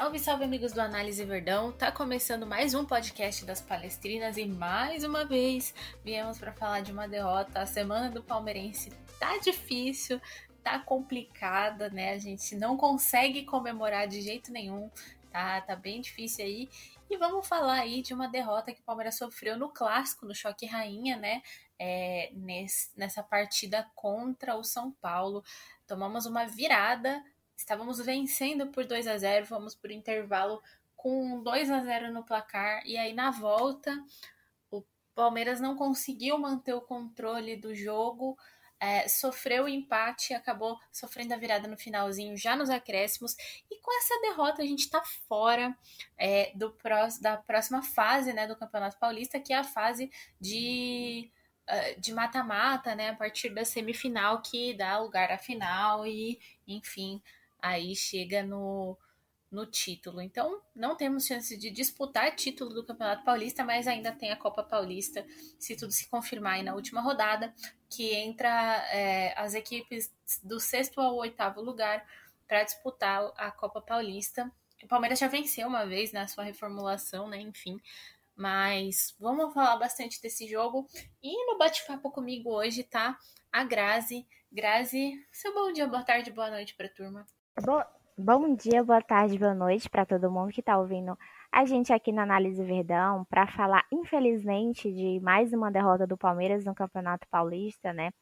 Salve, salve amigos do Análise Verdão. Tá começando mais um podcast das Palestrinas e mais uma vez viemos para falar de uma derrota. A semana do Palmeirense tá difícil, tá complicada, né? A gente não consegue comemorar de jeito nenhum. Tá, tá bem difícil aí. E vamos falar aí de uma derrota que o Palmeiras sofreu no clássico, no choque rainha, né? É, nesse, nessa partida contra o São Paulo. Tomamos uma virada Estávamos vencendo por 2 a 0 fomos por intervalo com 2 a 0 no placar. E aí, na volta, o Palmeiras não conseguiu manter o controle do jogo. É, sofreu o empate acabou sofrendo a virada no finalzinho, já nos acréscimos. E com essa derrota, a gente está fora é, do da próxima fase né, do Campeonato Paulista, que é a fase de é, de mata-mata, né, a partir da semifinal que dá lugar à final e, enfim, aí chega no, no título. Então, não temos chance de disputar título do Campeonato Paulista, mas ainda tem a Copa Paulista, se tudo se confirmar aí na última rodada, que entra é, as equipes do sexto ao oitavo lugar para disputar a Copa Paulista. O Palmeiras já venceu uma vez na sua reformulação, né? Enfim. Mas vamos falar bastante desse jogo. E no bate-papo comigo hoje tá a Grazi. Grazi, seu bom dia, boa tarde, boa noite para a turma. Bo bom dia, boa tarde, boa noite para todo mundo que está ouvindo a gente aqui na Análise Verdão para falar, infelizmente, de mais uma derrota do Palmeiras no Campeonato Paulista, né?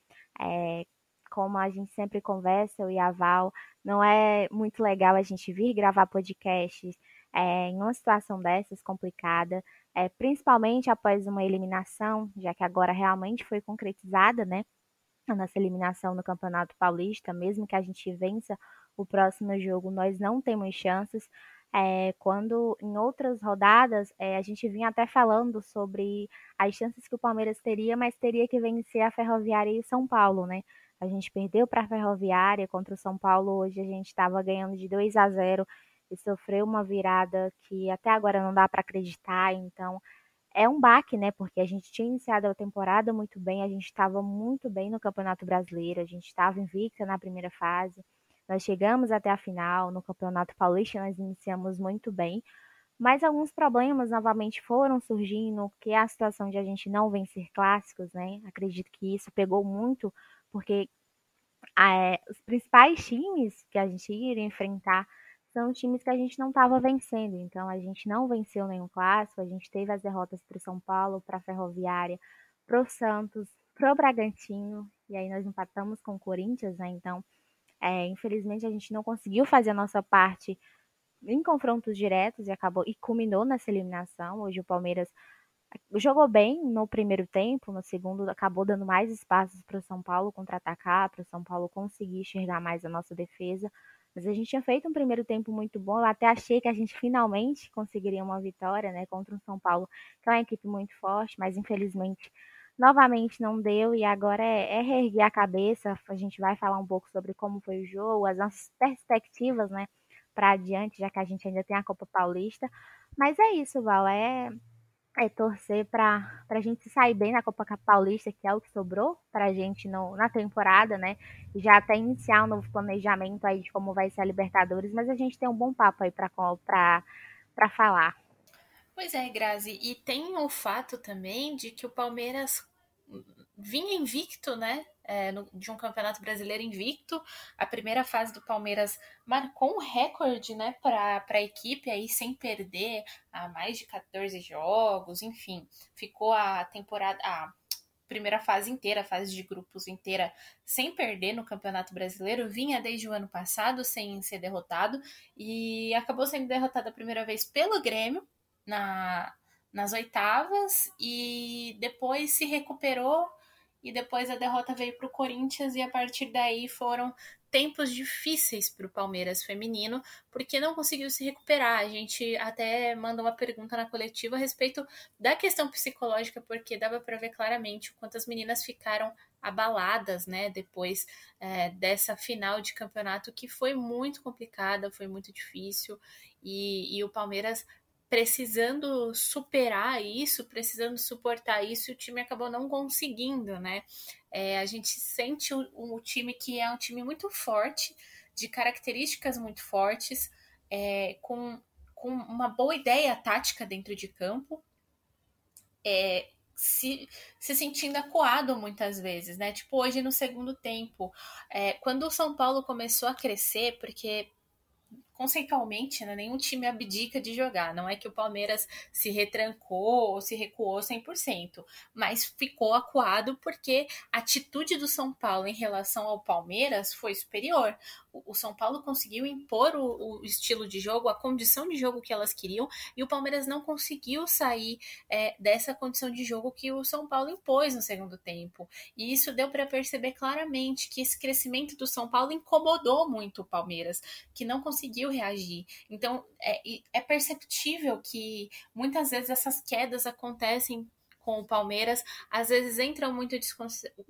É, como a gente sempre conversa, eu e a Val, não é muito legal a gente vir gravar podcasts é, em uma situação dessas complicada, é, principalmente após uma eliminação, já que agora realmente foi concretizada, né? A nossa eliminação no Campeonato Paulista, mesmo que a gente vença o próximo jogo nós não temos chances. É, quando em outras rodadas é, a gente vinha até falando sobre as chances que o Palmeiras teria, mas teria que vencer a Ferroviária e São Paulo, né? A gente perdeu para a Ferroviária contra o São Paulo hoje, a gente estava ganhando de 2 a 0 e sofreu uma virada que até agora não dá para acreditar, então é um baque, né? Porque a gente tinha iniciado a temporada muito bem, a gente estava muito bem no Campeonato Brasileiro, a gente estava invicta na primeira fase. Nós chegamos até a final, no Campeonato Paulista nós iniciamos muito bem, mas alguns problemas novamente foram surgindo, que é a situação de a gente não vencer clássicos, né? Acredito que isso pegou muito, porque é, os principais times que a gente iria enfrentar são times que a gente não estava vencendo. Então a gente não venceu nenhum clássico, a gente teve as derrotas para o São Paulo, para a Ferroviária, para o Santos, para o Bragantino, e aí nós empatamos com o Corinthians, né? Então é, infelizmente a gente não conseguiu fazer a nossa parte em confrontos diretos e acabou e culminou nessa eliminação. Hoje o Palmeiras jogou bem no primeiro tempo, no segundo acabou dando mais espaços para o São Paulo contra-atacar, para o São Paulo conseguir enxergar mais a nossa defesa. Mas a gente tinha feito um primeiro tempo muito bom. Eu até achei que a gente finalmente conseguiria uma vitória, né, contra o São Paulo, que é uma equipe muito forte, mas infelizmente novamente não deu e agora é, é reerguer a cabeça. A gente vai falar um pouco sobre como foi o jogo, as nossas perspectivas, né, para adiante, já que a gente ainda tem a Copa Paulista. Mas é isso, Val, é, é torcer para a gente sair bem na Copa Paulista, que é o que sobrou para a gente no, na temporada, né? Já até iniciar um novo planejamento aí de como vai ser a Libertadores, mas a gente tem um bom papo aí para falar. Pois é, Grazi, e tem o fato também de que o Palmeiras vinha invicto, né? É, no, de um campeonato brasileiro invicto. A primeira fase do Palmeiras marcou um recorde, né, para a equipe aí sem perder a mais de 14 jogos, enfim, ficou a temporada, a primeira fase inteira, a fase de grupos inteira, sem perder no Campeonato Brasileiro, vinha desde o ano passado sem ser derrotado e acabou sendo derrotado a primeira vez pelo Grêmio na nas oitavas e depois se recuperou e depois a derrota veio para o Corinthians e a partir daí foram tempos difíceis para o Palmeiras feminino porque não conseguiu se recuperar. A gente até manda uma pergunta na coletiva a respeito da questão psicológica porque dava para ver claramente o quanto as meninas ficaram abaladas, né, depois é, dessa final de campeonato que foi muito complicada, foi muito difícil e, e o Palmeiras precisando superar isso, precisando suportar isso, o time acabou não conseguindo, né? É, a gente sente o, o, time que é um time muito forte, de características muito fortes, é, com com uma boa ideia tática dentro de campo, é, se, se sentindo acuado muitas vezes, né? Tipo, hoje no segundo tempo, é, quando o São Paulo começou a crescer, porque conceitualmente, né, nenhum time abdica de jogar. Não é que o Palmeiras se retrancou ou se recuou 100%, mas ficou acuado porque a atitude do São Paulo em relação ao Palmeiras foi superior o São Paulo conseguiu impor o, o, estilo de jogo, a condição de jogo que elas queriam, e o Palmeiras não conseguiu sair é, dessa condição de jogo que o São Paulo impôs no segundo tempo. E isso deu para perceber claramente que esse crescimento do São Paulo incomodou muito o Palmeiras, que não conseguiu reagir. Então é, é perceptível que muitas vezes essas quedas acontecem com o Palmeiras, às vezes entram muito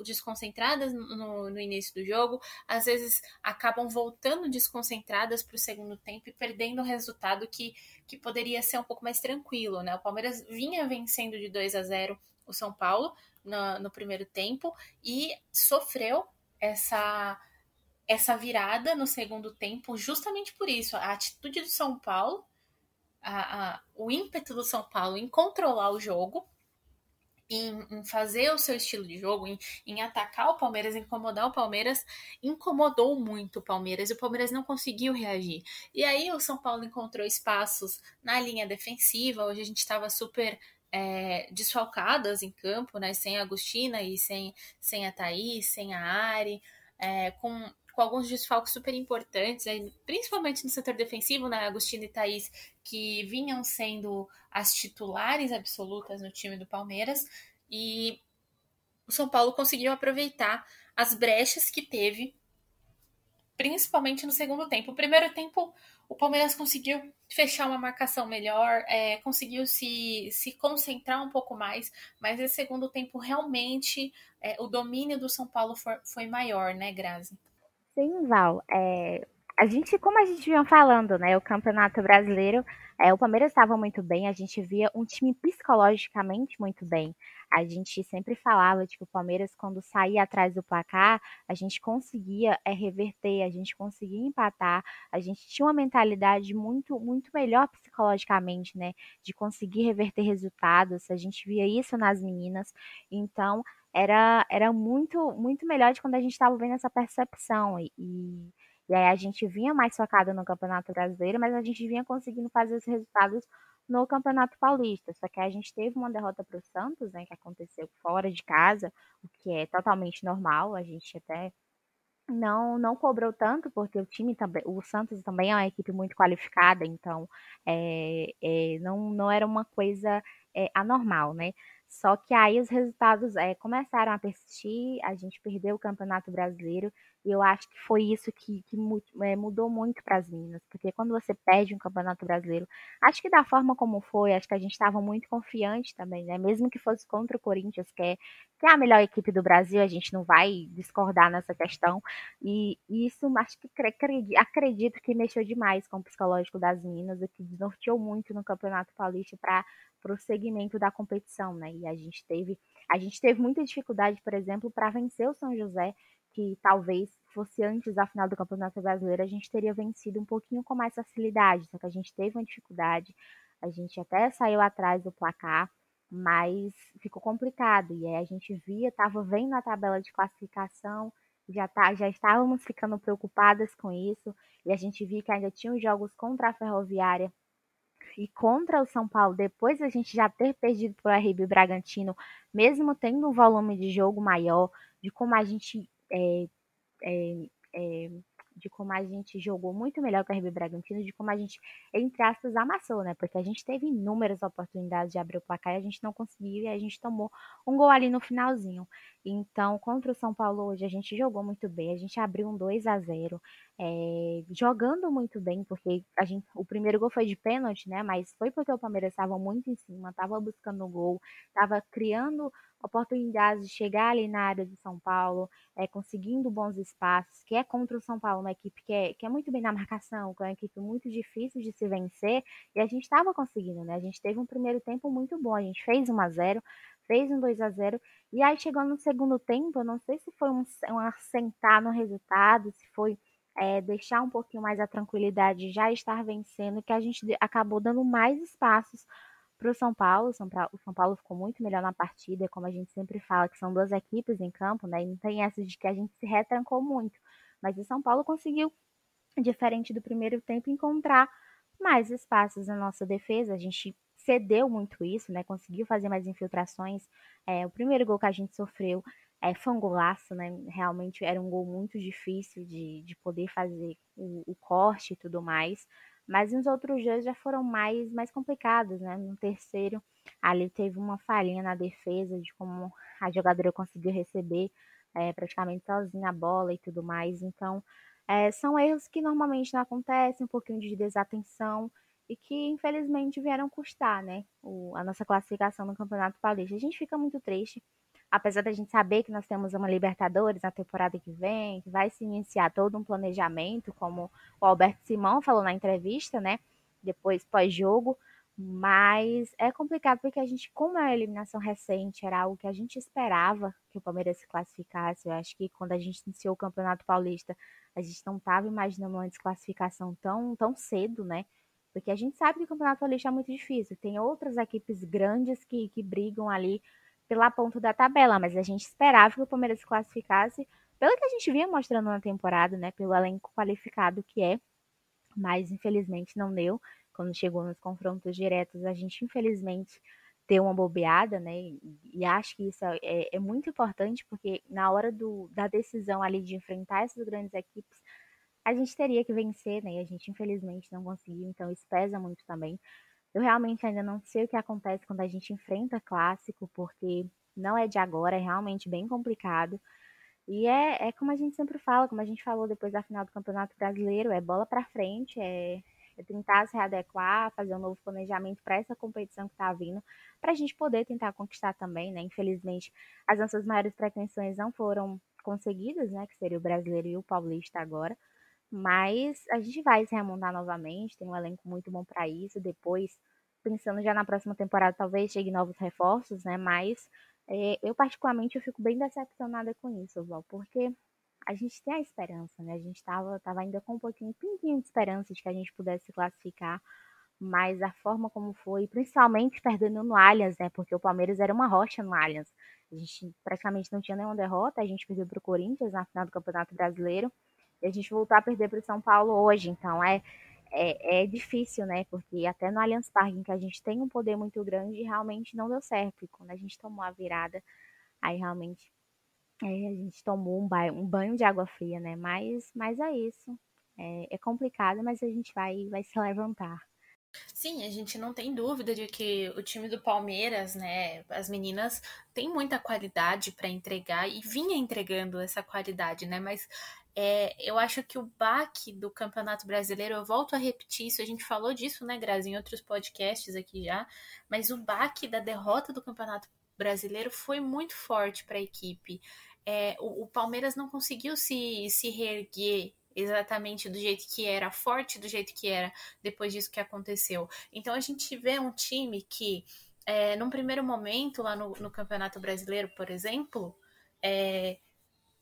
desconcentradas no, no início do jogo, às vezes acabam voltando desconcentradas para o segundo tempo e perdendo o resultado que, que poderia ser um pouco mais tranquilo, né? O Palmeiras vinha vencendo de 2 a 0 o São Paulo no, no primeiro tempo e sofreu essa essa virada no segundo tempo, justamente por isso, a atitude do São Paulo, a, a, o ímpeto do São Paulo em controlar o jogo, em, em, fazer o seu estilo de jogo, em, em, atacar o Palmeiras, incomodar o Palmeiras, incomodou muito o Palmeiras e o Palmeiras não conseguiu reagir. E aí o São Paulo encontrou espaços na linha defensiva, hoje a gente estava super é, desfalcadas em campo, né? Sem a Agostina e sem, sem a Thaís, sem a Ari, é, com com alguns desfalques super importantes, principalmente no setor defensivo, né? Agostinho e Thaís, que vinham sendo as titulares absolutas no time do Palmeiras, e o São Paulo conseguiu aproveitar as brechas que teve, principalmente no segundo tempo. O primeiro tempo, o Palmeiras conseguiu fechar uma marcação melhor, é, conseguiu se, se concentrar um pouco mais, mas esse segundo tempo realmente é, o domínio do São Paulo for, foi maior, né, Grazi? Sim, Val. É, a gente, como a gente vinha falando, né? O Campeonato Brasileiro, é, o Palmeiras estava muito bem, a gente via um time psicologicamente muito bem. A gente sempre falava, tipo, o Palmeiras, quando saía atrás do placar, a gente conseguia é, reverter, a gente conseguia empatar, a gente tinha uma mentalidade muito, muito melhor psicologicamente, né? De conseguir reverter resultados, a gente via isso nas meninas. Então, era, era muito, muito melhor de quando a gente estava vendo essa percepção. E, e, e, aí a gente vinha mais focado no Campeonato Brasileiro, mas a gente vinha conseguindo fazer os resultados no Campeonato Paulista. Só que a gente teve uma derrota para o Santos, né, que aconteceu fora de casa, o que é totalmente normal. A gente até não não cobrou tanto porque o time também o Santos também é uma equipe muito qualificada então é, é, não não era uma coisa é, anormal né só que aí os resultados é, começaram a persistir, a gente perdeu o Campeonato Brasileiro, e eu acho que foi isso que, que é, mudou muito para as Minas, porque quando você perde um Campeonato Brasileiro, acho que da forma como foi, acho que a gente estava muito confiante também, né? Mesmo que fosse contra o Corinthians, que é, que é a melhor equipe do Brasil, a gente não vai discordar nessa questão, e, e isso acho que acredito que mexeu demais com o psicológico das Minas, o que desnorteou muito no Campeonato Paulista para para o segmento da competição, né? E a gente teve, a gente teve muita dificuldade, por exemplo, para vencer o São José, que talvez fosse antes da final do Campeonato Brasileiro, a gente teria vencido um pouquinho com mais facilidade, só que a gente teve uma dificuldade, a gente até saiu atrás do placar, mas ficou complicado. E aí a gente via, estava vendo a tabela de classificação, já, tá, já estávamos ficando preocupadas com isso, e a gente via que ainda tinha os jogos contra a Ferroviária e contra o São Paulo, depois a gente já ter perdido para o RB Bragantino, mesmo tendo um volume de jogo maior, de como a gente é, é, de como a gente jogou muito melhor que o RB Bragantino, de como a gente, entre aspas, amassou, né? Porque a gente teve inúmeras oportunidades de abrir o placar e a gente não conseguiu e a gente tomou um gol ali no finalzinho. Então, contra o São Paulo hoje, a gente jogou muito bem, a gente abriu um 2 a 0 é, jogando muito bem, porque a gente, o primeiro gol foi de pênalti, né? Mas foi porque o Palmeiras estava muito em cima, estava buscando o gol, estava criando oportunidades de chegar ali na área de São Paulo, é, conseguindo bons espaços, que é contra o São Paulo, uma equipe que é, que é muito bem na marcação, que é uma equipe muito difícil de se vencer, e a gente estava conseguindo, né? A gente teve um primeiro tempo muito bom, a gente fez 1 a 0 fez um 2 a 0 e aí chegou no segundo tempo, eu não sei se foi um, um assentar no resultado, se foi é, deixar um pouquinho mais a tranquilidade de já estar vencendo, que a gente acabou dando mais espaços para o São Paulo. O São Paulo ficou muito melhor na partida, como a gente sempre fala, que são duas equipes em campo, né? E não tem essa de que a gente se retrancou muito. Mas o São Paulo conseguiu, diferente do primeiro tempo, encontrar mais espaços na nossa defesa. A gente cedeu muito isso, né? Conseguiu fazer mais infiltrações. É, o primeiro gol que a gente sofreu é, foi um golaço, né? Realmente era um gol muito difícil de, de poder fazer o, o corte e tudo mais. Mas nos outros dias já foram mais, mais complicados, né? No terceiro, ali teve uma falhinha na defesa de como a jogadora conseguiu receber é, praticamente sozinha a bola e tudo mais. Então, é, são erros que normalmente não acontecem, um pouquinho de desatenção e que infelizmente vieram custar, né? O, a nossa classificação no Campeonato Paulista. A gente fica muito triste, apesar da gente saber que nós temos uma Libertadores na temporada que vem, que vai se iniciar todo um planejamento, como o Alberto Simão falou na entrevista, né? Depois pós-jogo, mas é complicado porque a gente, como é a eliminação recente, era algo que a gente esperava que o Palmeiras se classificasse. Eu acho que quando a gente iniciou o Campeonato Paulista, a gente não estava imaginando uma desclassificação tão, tão cedo, né? Porque a gente sabe que o Campeonato Paulista é muito difícil. Tem outras equipes grandes que, que brigam ali pela ponta da tabela, mas a gente esperava que o Palmeiras se classificasse pelo que a gente vinha mostrando na temporada, né? Pelo elenco qualificado que é. Mas infelizmente não deu quando chegou nos confrontos diretos, a gente infelizmente deu uma bobeada, né? E acho que isso é, é muito importante, porque na hora do, da decisão ali de enfrentar essas grandes equipes, a gente teria que vencer, né? E a gente infelizmente não conseguiu, então isso pesa muito também. Eu realmente ainda não sei o que acontece quando a gente enfrenta clássico, porque não é de agora, é realmente bem complicado. E é, é como a gente sempre fala, como a gente falou depois da final do Campeonato Brasileiro, é bola para frente, é, é tentar se readequar, fazer um novo planejamento para essa competição que está vindo, para a gente poder tentar conquistar também, né? Infelizmente, as nossas maiores pretensões não foram conseguidas, né? Que seria o brasileiro e o paulista agora. Mas a gente vai se remontar novamente, tem um elenco muito bom para isso. Depois, pensando já na próxima temporada, talvez chegue novos reforços, né? Mas é, eu, particularmente, eu fico bem decepcionada com isso, Val, porque a gente tem a esperança, né? A gente estava tava ainda com um pouquinho, um de esperança de que a gente pudesse se classificar, mas a forma como foi, principalmente perdendo no Allianz, né? Porque o Palmeiras era uma rocha no Allianz. A gente praticamente não tinha nenhuma derrota, a gente perdeu para o Corinthians na final do Campeonato Brasileiro, e a gente voltou a perder para o São Paulo hoje, então é, é, é, difícil, né? Porque até no Allianz Parque, que a gente tem um poder muito grande, realmente não deu certo. E quando a gente tomou a virada, aí realmente é, a gente tomou um banho, um banho de água fria, né? Mas, mas é isso. É, é complicado, mas a gente vai, vai se levantar. Sim, a gente não tem dúvida de que o time do Palmeiras, né, as meninas têm muita qualidade para entregar e vinha entregando essa qualidade, né? Mas é, eu acho que o baque do Campeonato Brasileiro, eu volto a repetir isso, a gente falou disso, né, Grazi, em outros podcasts aqui já, mas o baque da derrota do Campeonato Brasileiro foi muito forte para a equipe é, o, o, Palmeiras não conseguiu se, se reerguer exatamente do jeito que era, forte do jeito que era depois disso que aconteceu. Então a gente vê um time que, é, num primeiro momento, lá no, no Campeonato Brasileiro, por exemplo, é,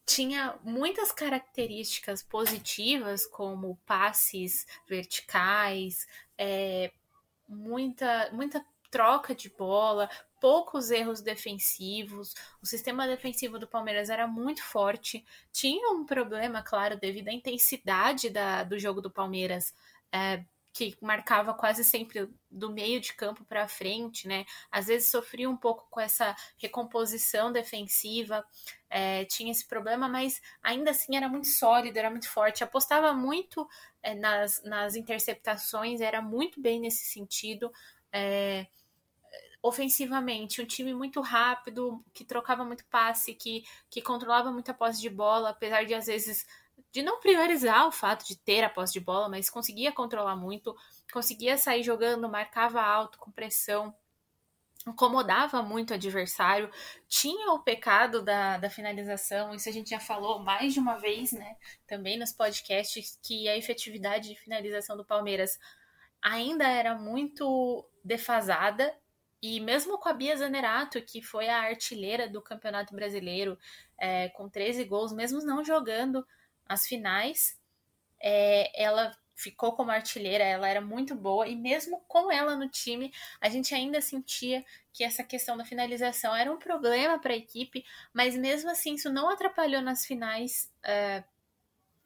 tinha muitas características positivas, como passes verticais, é, muita, muita troca de bola, poucos erros defensivos. O sistema defensivo do Palmeiras era muito forte. Tinha um problema, claro, devido à intensidade da, do jogo do Palmeiras. É, que marcava quase sempre do meio de campo para frente, né? Às vezes sofria um pouco com essa recomposição defensiva, é, tinha esse problema, mas ainda assim era muito sólido, era muito forte. Apostava muito é, nas, nas interceptações, era muito bem nesse sentido. É, ofensivamente, um time muito rápido, que trocava muito passe, que, que controlava muito a posse de bola, apesar de às vezes de não priorizar o fato de ter a posse de bola, mas conseguia controlar muito, conseguia sair jogando, marcava alto, com pressão, incomodava muito o adversário, tinha o pecado da, da finalização, isso a gente já falou mais de uma vez, né? Também nos podcasts, que a efetividade de finalização do Palmeiras ainda era muito defasada e mesmo com a Bia Zanerato, que foi a artilheira do Campeonato Brasileiro, é, com 13 gols, mesmo não jogando as finais, é, ela ficou como artilheira, ela era muito boa, e mesmo com ela no time, a gente ainda sentia que essa questão da finalização era um problema para a equipe, mas mesmo assim isso não atrapalhou nas finais uh,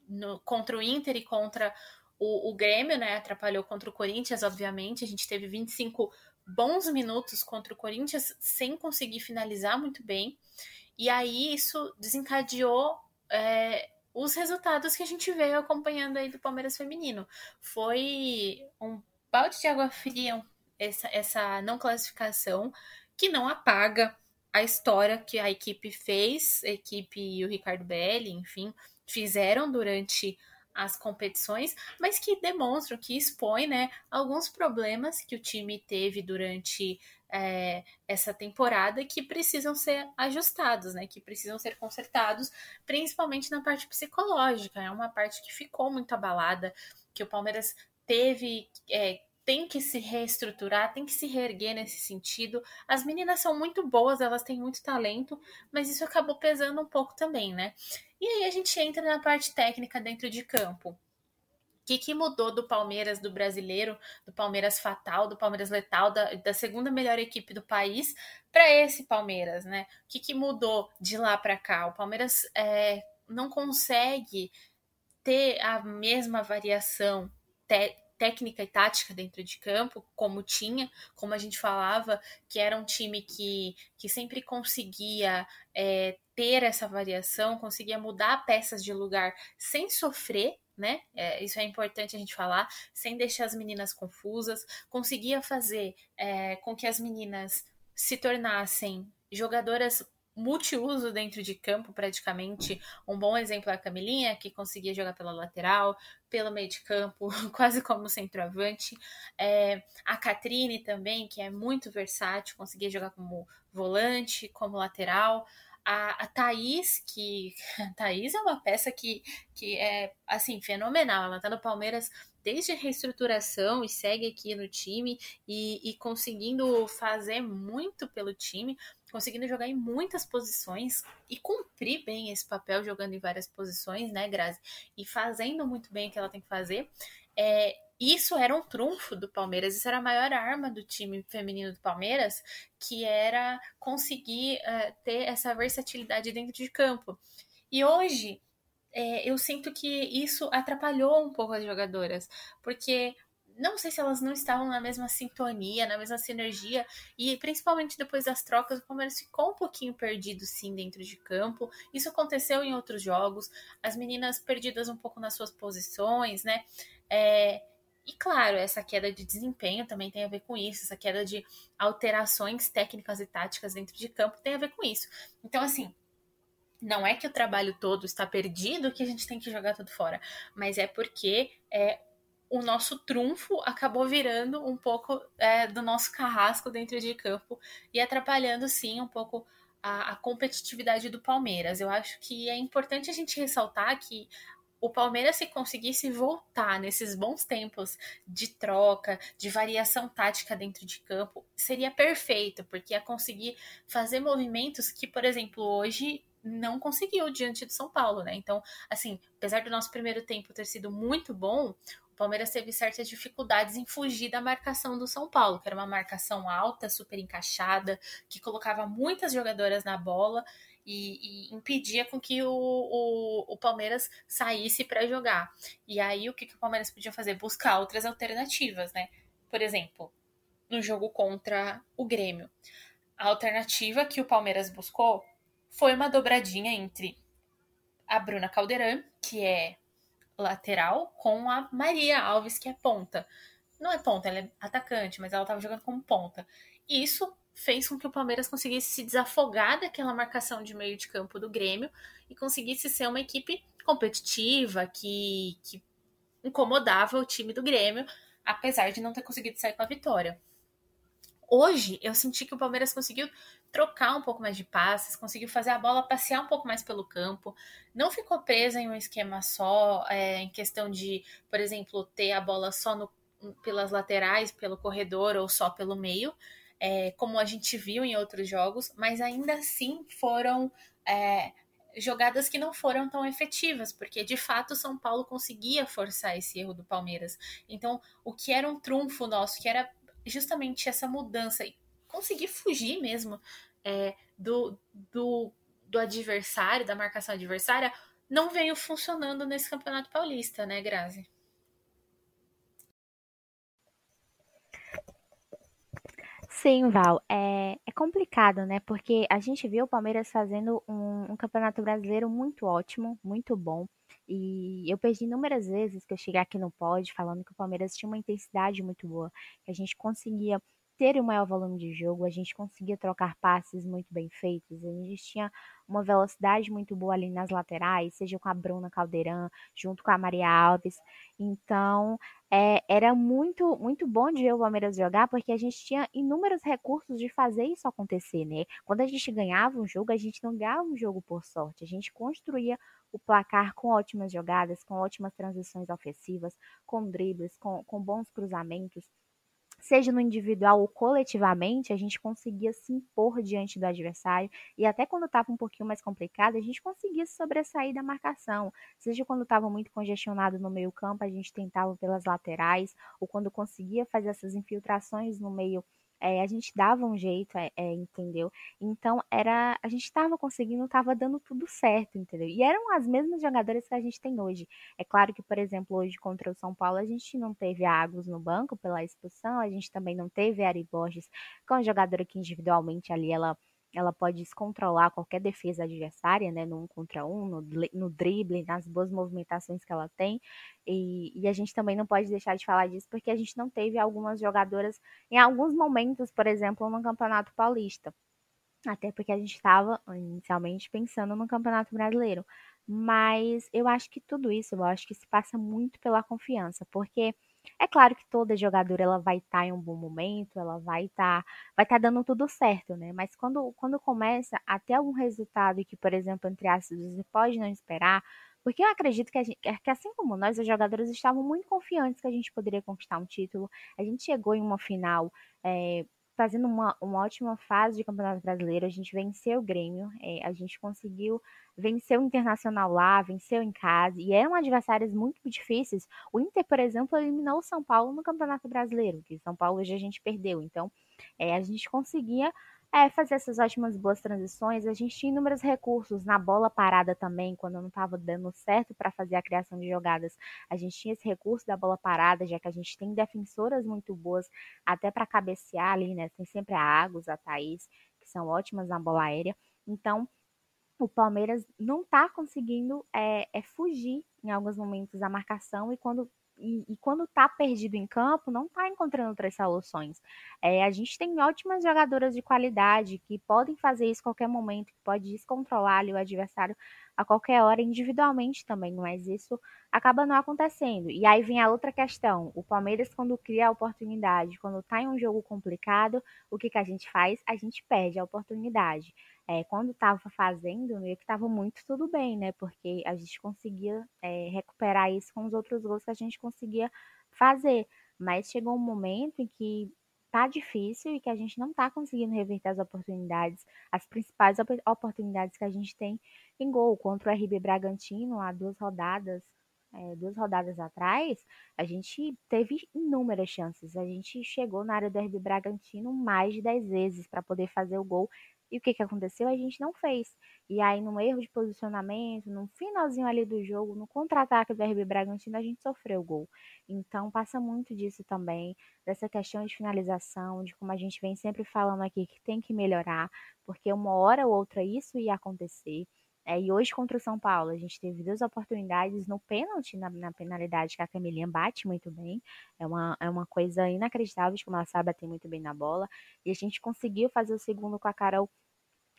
no, contra o Inter e contra o, o Grêmio, né? Atrapalhou contra o Corinthians, obviamente. A gente teve 25 bons minutos contra o Corinthians sem conseguir finalizar muito bem. E aí isso desencadeou é, os resultados que a gente veio acompanhando aí do Palmeiras feminino. Foi um balde de água fria essa, essa não classificação que não apaga a história que a equipe fez, a equipe e o Ricardo Belli, enfim, fizeram durante as competições, mas que demonstram, que expõe, né, alguns problemas que o time teve durante é, essa temporada que precisam ser ajustados, né? Que precisam ser consertados, principalmente na parte psicológica. É uma parte que ficou muito abalada, que o Palmeiras teve. É, tem que se reestruturar, tem que se reerguer nesse sentido. As meninas são muito boas, elas têm muito talento, mas isso acabou pesando um pouco também, né? E aí a gente entra na parte técnica dentro de campo que, que mudou do Palmeiras do brasileiro, do Palmeiras fatal, do Palmeiras letal, da, da segunda melhor equipe do país, para esse Palmeiras, né? O que, que mudou de lá para cá? O Palmeiras é, não consegue ter a mesma variação técnica e tática dentro de campo, como tinha, como a gente falava, que era um time que, que sempre conseguia é, ter essa variação, conseguia mudar peças de lugar sem sofrer, né? É, isso é importante a gente falar, sem deixar as meninas confusas, conseguia fazer é, com que as meninas se tornassem jogadoras multiuso dentro de campo, praticamente. Um bom exemplo é a Camilinha, que conseguia jogar pela lateral, pelo meio de campo, quase como centroavante. É, a Catrine também, que é muito versátil, conseguia jogar como volante, como lateral. A, a Thaís, que. Thaís é uma peça que, que é, assim, fenomenal. Ela tá no Palmeiras desde a reestruturação e segue aqui no time e, e conseguindo fazer muito pelo time, conseguindo jogar em muitas posições e cumprir bem esse papel jogando em várias posições, né, Grazi? E fazendo muito bem o que ela tem que fazer. É, isso era um trunfo do Palmeiras, isso era a maior arma do time feminino do Palmeiras, que era conseguir uh, ter essa versatilidade dentro de campo. E hoje é, eu sinto que isso atrapalhou um pouco as jogadoras, porque não sei se elas não estavam na mesma sintonia, na mesma sinergia, e principalmente depois das trocas, o Palmeiras ficou um pouquinho perdido sim dentro de campo. Isso aconteceu em outros jogos, as meninas perdidas um pouco nas suas posições, né? É, e claro, essa queda de desempenho também tem a ver com isso, essa queda de alterações técnicas e táticas dentro de campo tem a ver com isso. Então, assim, não é que o trabalho todo está perdido que a gente tem que jogar tudo fora, mas é porque é, o nosso trunfo acabou virando um pouco é, do nosso carrasco dentro de campo e atrapalhando, sim, um pouco a, a competitividade do Palmeiras. Eu acho que é importante a gente ressaltar que o Palmeiras se conseguisse voltar nesses bons tempos de troca, de variação tática dentro de campo, seria perfeito, porque ia conseguir fazer movimentos que, por exemplo, hoje não conseguiu diante do São Paulo, né? Então, assim, apesar do nosso primeiro tempo ter sido muito bom, o Palmeiras teve certas dificuldades em fugir da marcação do São Paulo, que era uma marcação alta, super encaixada, que colocava muitas jogadoras na bola e, e impedia com que o, o, o Palmeiras saísse para jogar. E aí o que, que o Palmeiras podia fazer? Buscar outras alternativas, né? Por exemplo, no jogo contra o Grêmio. A alternativa que o Palmeiras buscou foi uma dobradinha entre a Bruna Caldeirão, que é lateral, com a Maria Alves, que é ponta. Não é ponta, ela é atacante, mas ela estava jogando como ponta. Isso fez com que o Palmeiras conseguisse se desafogar daquela marcação de meio de campo do Grêmio e conseguisse ser uma equipe competitiva que, que incomodava o time do Grêmio, apesar de não ter conseguido sair com a vitória. Hoje eu senti que o Palmeiras conseguiu trocar um pouco mais de passes, conseguiu fazer a bola passear um pouco mais pelo campo, não ficou presa em um esquema só, é, em questão de, por exemplo, ter a bola só no, pelas laterais, pelo corredor ou só pelo meio é, como a gente viu em outros jogos, mas ainda assim foram é, jogadas que não foram tão efetivas, porque de fato São Paulo conseguia forçar esse erro do Palmeiras. Então, o que era um trunfo nosso, que era justamente essa mudança e conseguir fugir mesmo é, do, do, do adversário, da marcação adversária, não veio funcionando nesse Campeonato Paulista, né, Grazi? Sim, Val, é, é complicado, né? Porque a gente viu o Palmeiras fazendo um, um campeonato brasileiro muito ótimo, muito bom. E eu perdi inúmeras vezes que eu cheguei aqui no pod falando que o Palmeiras tinha uma intensidade muito boa, que a gente conseguia ter um maior volume de jogo, a gente conseguia trocar passes muito bem feitos, a gente tinha uma velocidade muito boa ali nas laterais, seja com a Bruna Caldeirão, junto com a Maria Alves. Então, é, era muito muito bom de ver o Palmeiras jogar, porque a gente tinha inúmeros recursos de fazer isso acontecer, né? Quando a gente ganhava um jogo, a gente não ganhava um jogo por sorte, a gente construía o placar com ótimas jogadas, com ótimas transições ofensivas, com dribles, com, com bons cruzamentos seja no individual ou coletivamente, a gente conseguia se impor diante do adversário e até quando estava um pouquinho mais complicado, a gente conseguia se sobressair da marcação. Seja quando estava muito congestionado no meio-campo, a gente tentava pelas laterais, ou quando conseguia fazer essas infiltrações no meio é, a gente dava um jeito, é, é, entendeu? Então era, a gente estava conseguindo, estava dando tudo certo, entendeu? E eram as mesmas jogadoras que a gente tem hoje. É claro que, por exemplo, hoje contra o São Paulo a gente não teve a Agus no banco pela expulsão, a gente também não teve a Ari Borges, que é uma jogadora que individualmente ali ela ela pode descontrolar qualquer defesa adversária, né, no um contra um, no, no drible, nas boas movimentações que ela tem. E, e, a gente também não pode deixar de falar disso porque a gente não teve algumas jogadoras em alguns momentos, por exemplo, no Campeonato Paulista. Até porque a gente estava inicialmente pensando no Campeonato Brasileiro. Mas eu acho que tudo isso, eu acho que se passa muito pela confiança, porque é claro que toda jogadora ela vai estar tá em um bom momento, ela vai estar tá, vai tá dando tudo certo, né? Mas quando, quando começa até algum resultado que, por exemplo, entre aspas, você pode não esperar, porque eu acredito que, a gente, que assim como nós, os jogadores estavam muito confiantes que a gente poderia conquistar um título. A gente chegou em uma final é, fazendo uma, uma ótima fase de Campeonato Brasileiro. A gente venceu o Grêmio, é, a gente conseguiu vencer o Internacional lá, venceu em casa, e eram adversários muito difíceis. O Inter, por exemplo, eliminou o São Paulo no Campeonato Brasileiro, que São Paulo hoje a gente perdeu. Então, é, a gente conseguia é, fazer essas ótimas boas transições. A gente tinha inúmeros recursos na bola parada também, quando não estava dando certo para fazer a criação de jogadas. A gente tinha esse recurso da bola parada, já que a gente tem defensoras muito boas, até para cabecear ali, né? Tem sempre a Agus, a Thaís, que são ótimas na bola aérea. Então, o Palmeiras não está conseguindo é, é, fugir em alguns momentos da marcação e quando e, e quando tá perdido em campo, não tá encontrando outras soluções. É, a gente tem ótimas jogadoras de qualidade que podem fazer isso a qualquer momento, que pode descontrolar ali o adversário a qualquer hora, individualmente também, mas isso acaba não acontecendo. E aí vem a outra questão: o Palmeiras, quando cria a oportunidade, quando tá em um jogo complicado, o que, que a gente faz? A gente perde a oportunidade é, quando estava fazendo, meio que estava muito tudo bem, né? Porque a gente conseguia é, recuperar isso com os outros gols que a gente conseguia fazer. Mas chegou um momento em que tá difícil e que a gente não tá conseguindo reverter as oportunidades, as principais oportunidades que a gente tem em gol. Contra o RB Bragantino, há duas rodadas, é, duas rodadas atrás, a gente teve inúmeras chances. A gente chegou na área do RB Bragantino mais de 10 vezes para poder fazer o gol e o que, que aconteceu? A gente não fez. E aí, num erro de posicionamento, no finalzinho ali do jogo, no contra-ataque do RB Bragantino, a gente sofreu o gol. Então, passa muito disso também, dessa questão de finalização, de como a gente vem sempre falando aqui que tem que melhorar, porque uma hora ou outra isso ia acontecer. É, e hoje contra o São Paulo, a gente teve duas oportunidades no pênalti, na, na, penalidade, que a Camilinha bate muito bem. É uma, é uma coisa inacreditável de como ela sabe bater muito bem na bola. E a gente conseguiu fazer o segundo com a Carol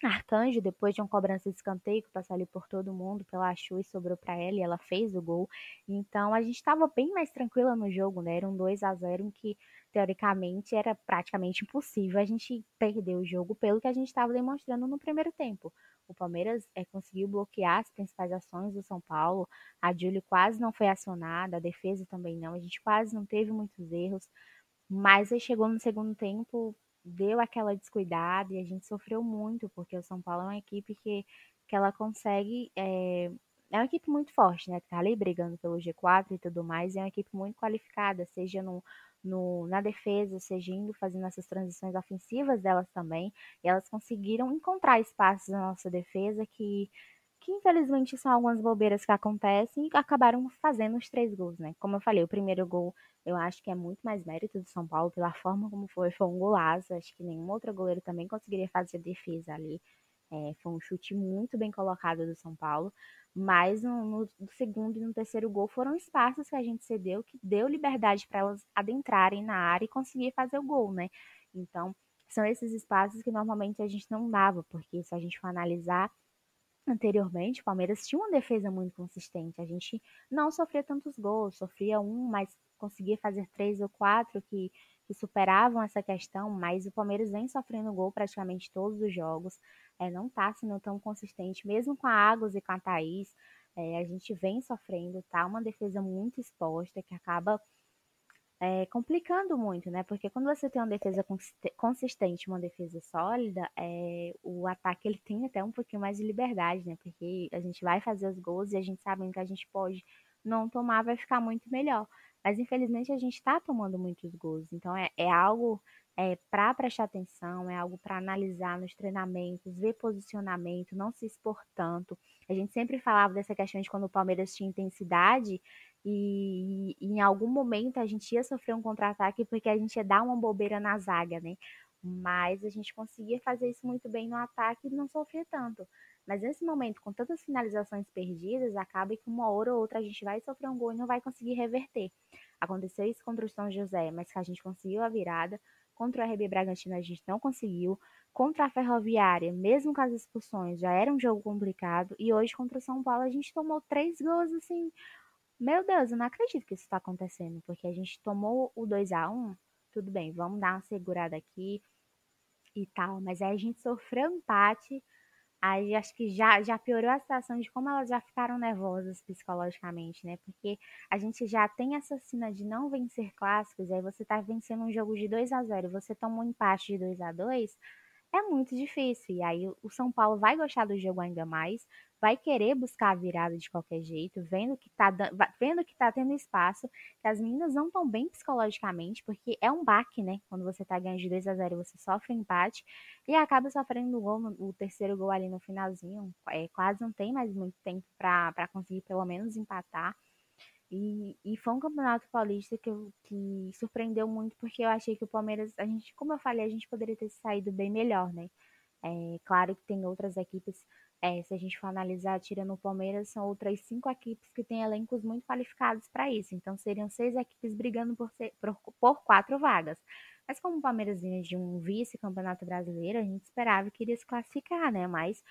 Arcanjo, depois de uma cobrança de escanteio que passou ali por todo mundo, pela e sobrou para ela e ela fez o gol. Então a gente estava bem mais tranquila no jogo, né? Era um 2 a 0 em que teoricamente era praticamente impossível a gente perder o jogo pelo que a gente estava demonstrando no primeiro tempo. O Palmeiras é, conseguiu bloquear as principais ações do São Paulo. A Júlio quase não foi acionada, a defesa também não. A gente quase não teve muitos erros. Mas aí chegou no segundo tempo, deu aquela descuidada e a gente sofreu muito, porque o São Paulo é uma equipe que, que ela consegue. É, é uma equipe muito forte, né? Que tá ali brigando pelo G4 e tudo mais. É uma equipe muito qualificada, seja no, no, na defesa, seja indo fazendo essas transições ofensivas delas também. E elas conseguiram encontrar espaços na nossa defesa que que infelizmente são algumas bobeiras que acontecem e acabaram fazendo os três gols, né? Como eu falei, o primeiro gol eu acho que é muito mais mérito do São Paulo pela forma como foi, foi um golaço, acho que nenhum outro goleiro também conseguiria fazer defesa ali. É, foi um chute muito bem colocado do São Paulo, mas no, no, no, segundo e no terceiro gol foram espaços que a gente cedeu que deu liberdade para elas adentrarem na área e conseguir fazer o gol, né? Então, são esses espaços que normalmente a gente não dava, porque se a gente for analisar anteriormente, o Palmeiras tinha uma defesa muito consistente. A gente não sofria tantos gols, sofria um, mas conseguia fazer três ou quatro que, que superavam essa questão. Mas o Palmeiras vem sofrendo gol praticamente todos os jogos, é, não está sendo tão consistente, mesmo com a Águas e com a Thaís. É, a gente vem sofrendo, tá? Uma defesa muito exposta que acaba é, complicando muito, né? Porque quando você tem uma defesa consistente, uma defesa sólida, é, o ataque ele tem até um pouquinho mais de liberdade, né? Porque a gente vai fazer os gols e a gente sabe que a gente pode não tomar, vai ficar muito melhor. Mas infelizmente a gente está tomando muitos gols, então é, é algo é, para prestar atenção, é algo para analisar nos treinamentos, ver posicionamento, não se expor tanto. A gente sempre falava dessa questão de quando o Palmeiras tinha intensidade, e, e, em algum momento a gente ia sofrer um contra-ataque porque a gente ia dar uma bobeira na zaga, né? Mas a gente conseguia fazer isso muito bem no ataque e não sofria tanto. Mas nesse momento, com tantas finalizações perdidas, acaba que uma hora ou outra a gente vai sofrer um gol e não vai conseguir reverter. Aconteceu isso contra o São José, mas que a gente conseguiu a virada. Contra o RB Bragantino a gente não conseguiu. Contra a Ferroviária, mesmo com as expulsões, já era um jogo complicado. E hoje contra o São Paulo a gente tomou três gols assim meu Deus, eu não acredito que isso está acontecendo, porque a gente tomou o 2 a 1 tudo bem, vamos dar uma segurada aqui e tal, mas aí a gente sofreu empate, aí acho que já, já piorou a situação de como elas já ficaram nervosas psicologicamente, né? Porque a gente já tem essa cena de não vencer clássicos, aí você tá vencendo um jogo de 2 a 0 você toma um empate de 2 a 2 é muito difícil. E aí o São Paulo vai gostar do jogo ainda mais, vai querer buscar a virada de qualquer jeito, vendo que tá, vendo que tá tendo espaço, que as meninas não estão bem psicologicamente, porque é um baque, né? Quando você tá ganhando de 2 a 0 você sofre um empate e acaba sofrendo o, gol, o terceiro gol ali no finalzinho. É, quase não tem mais muito tempo para conseguir pelo menos empatar. E, e foi um campeonato paulista que, eu, que surpreendeu muito, porque eu achei que o Palmeiras, a gente, como eu falei, a gente poderia ter saído bem melhor, né? É, claro que tem outras equipes, é, se a gente for analisar, tirando o Palmeiras, são outras cinco equipes que têm elencos muito qualificados para isso. Então seriam seis equipes brigando por, por, por quatro vagas. Mas como o Palmeiras vinha de um vice-campeonato brasileiro, a gente esperava que iria se classificar, né? Mas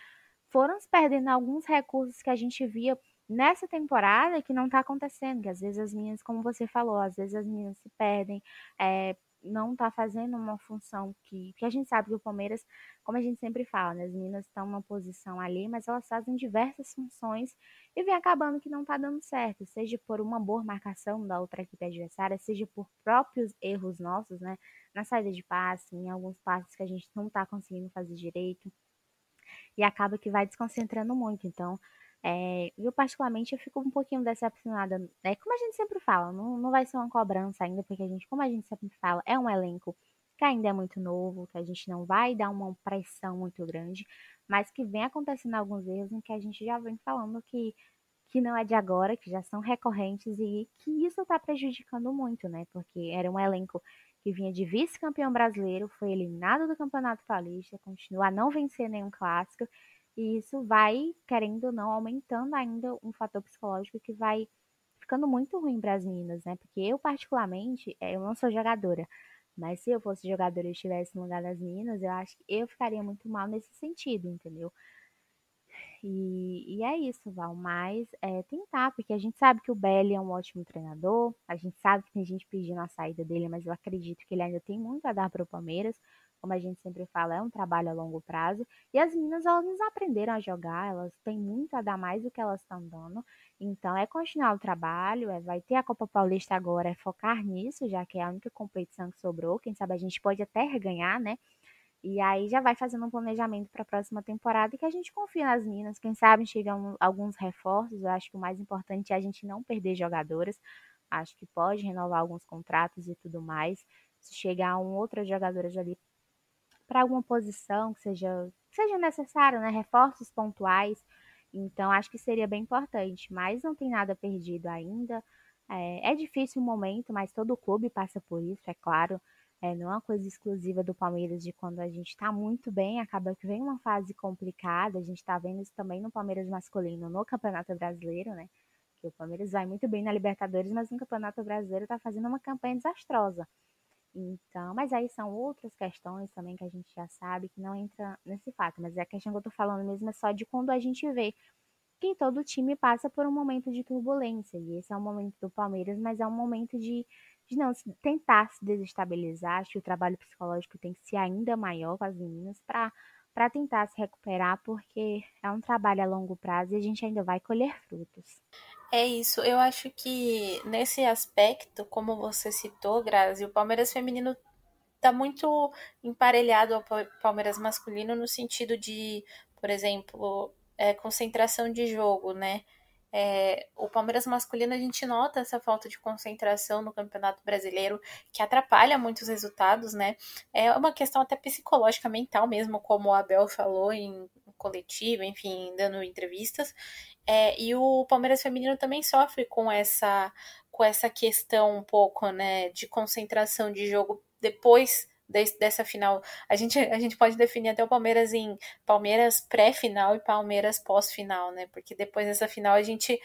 foram se perdendo alguns recursos que a gente via nessa temporada que não tá acontecendo, que às vezes as meninas, como você falou, às vezes as meninas se perdem, é, não tá fazendo uma função que, que a gente sabe que o Palmeiras, como a gente sempre fala, né, as meninas estão numa posição ali, mas elas fazem diversas funções e vem acabando que não tá dando certo, seja por uma boa marcação da outra equipe adversária, seja por próprios erros nossos, né, na saída de passe, em alguns passes que a gente não tá conseguindo fazer direito, e acaba que vai desconcentrando muito, então é, eu, particularmente, eu fico um pouquinho decepcionada. Né? Como a gente sempre fala, não, não vai ser uma cobrança ainda, porque a gente, como a gente sempre fala, é um elenco que ainda é muito novo, que a gente não vai dar uma pressão muito grande, mas que vem acontecendo alguns erros em que a gente já vem falando que, que não é de agora, que já são recorrentes e que isso está prejudicando muito, né? Porque era um elenco que vinha de vice-campeão brasileiro, foi eliminado do Campeonato Paulista, continua a não vencer nenhum clássico e isso vai, querendo ou não, aumentando ainda um fator psicológico que vai ficando muito ruim para as meninas, né? Porque eu, particularmente, é, eu não sou jogadora, mas se eu fosse jogadora e estivesse no lugar das meninas, eu acho que eu ficaria muito mal nesse sentido, entendeu? E, e é isso, Val. Mas é, tentar, porque a gente sabe que o Belly é um ótimo treinador, a gente sabe que tem gente pedindo a saída dele, mas eu acredito que ele ainda tem muito a dar para o Palmeiras como a gente sempre fala, é um trabalho a longo prazo. E as meninas, elas aprenderam a jogar, elas têm muito a dar mais do que elas estão dando. Então, é continuar o trabalho, é, vai ter a Copa Paulista agora, é focar nisso, já que é a única competição que sobrou. Quem sabe a gente pode até ganhar, né? E aí já vai fazendo um planejamento para a próxima temporada e que a gente confia nas minas. Quem sabe chegam alguns reforços. Eu acho que o mais importante é a gente não perder jogadoras. Acho que pode renovar alguns contratos e tudo mais. Se chegar um outras jogadoras ali para alguma posição que seja, que seja necessário, né? Reforços pontuais. Então, acho que seria bem importante. Mas não tem nada perdido ainda. É, é difícil o momento, mas todo clube passa por isso, é claro. É, não é uma coisa exclusiva do Palmeiras de quando a gente está muito bem, acaba que vem uma fase complicada. A gente está vendo isso também no Palmeiras masculino no Campeonato Brasileiro, né? Que o Palmeiras vai muito bem na Libertadores, mas no Campeonato Brasileiro está fazendo uma campanha desastrosa. Então, mas aí são outras questões também que a gente já sabe que não entra nesse fato. Mas a questão que eu tô falando mesmo é só de quando a gente vê que todo time passa por um momento de turbulência. E esse é o momento do Palmeiras, mas é um momento de de não tentar se desestabilizar. Acho que o trabalho psicológico tem que ser ainda maior com as meninas para para tentar se recuperar, porque é um trabalho a longo prazo e a gente ainda vai colher frutos. É isso. Eu acho que nesse aspecto, como você citou, Grazi, o Palmeiras feminino está muito emparelhado ao Palmeiras masculino no sentido de, por exemplo, é, concentração de jogo, né? É, o Palmeiras masculino a gente nota essa falta de concentração no Campeonato Brasileiro que atrapalha muitos resultados, né? É uma questão até psicológica, mental mesmo, como o Abel falou em coletivo, enfim, dando entrevistas. É, e o Palmeiras feminino também sofre com essa com essa questão um pouco, né, de concentração de jogo depois dessa final. A gente, a gente pode definir até o Palmeiras em Palmeiras pré-final e Palmeiras pós-final, né? Porque depois dessa final a gente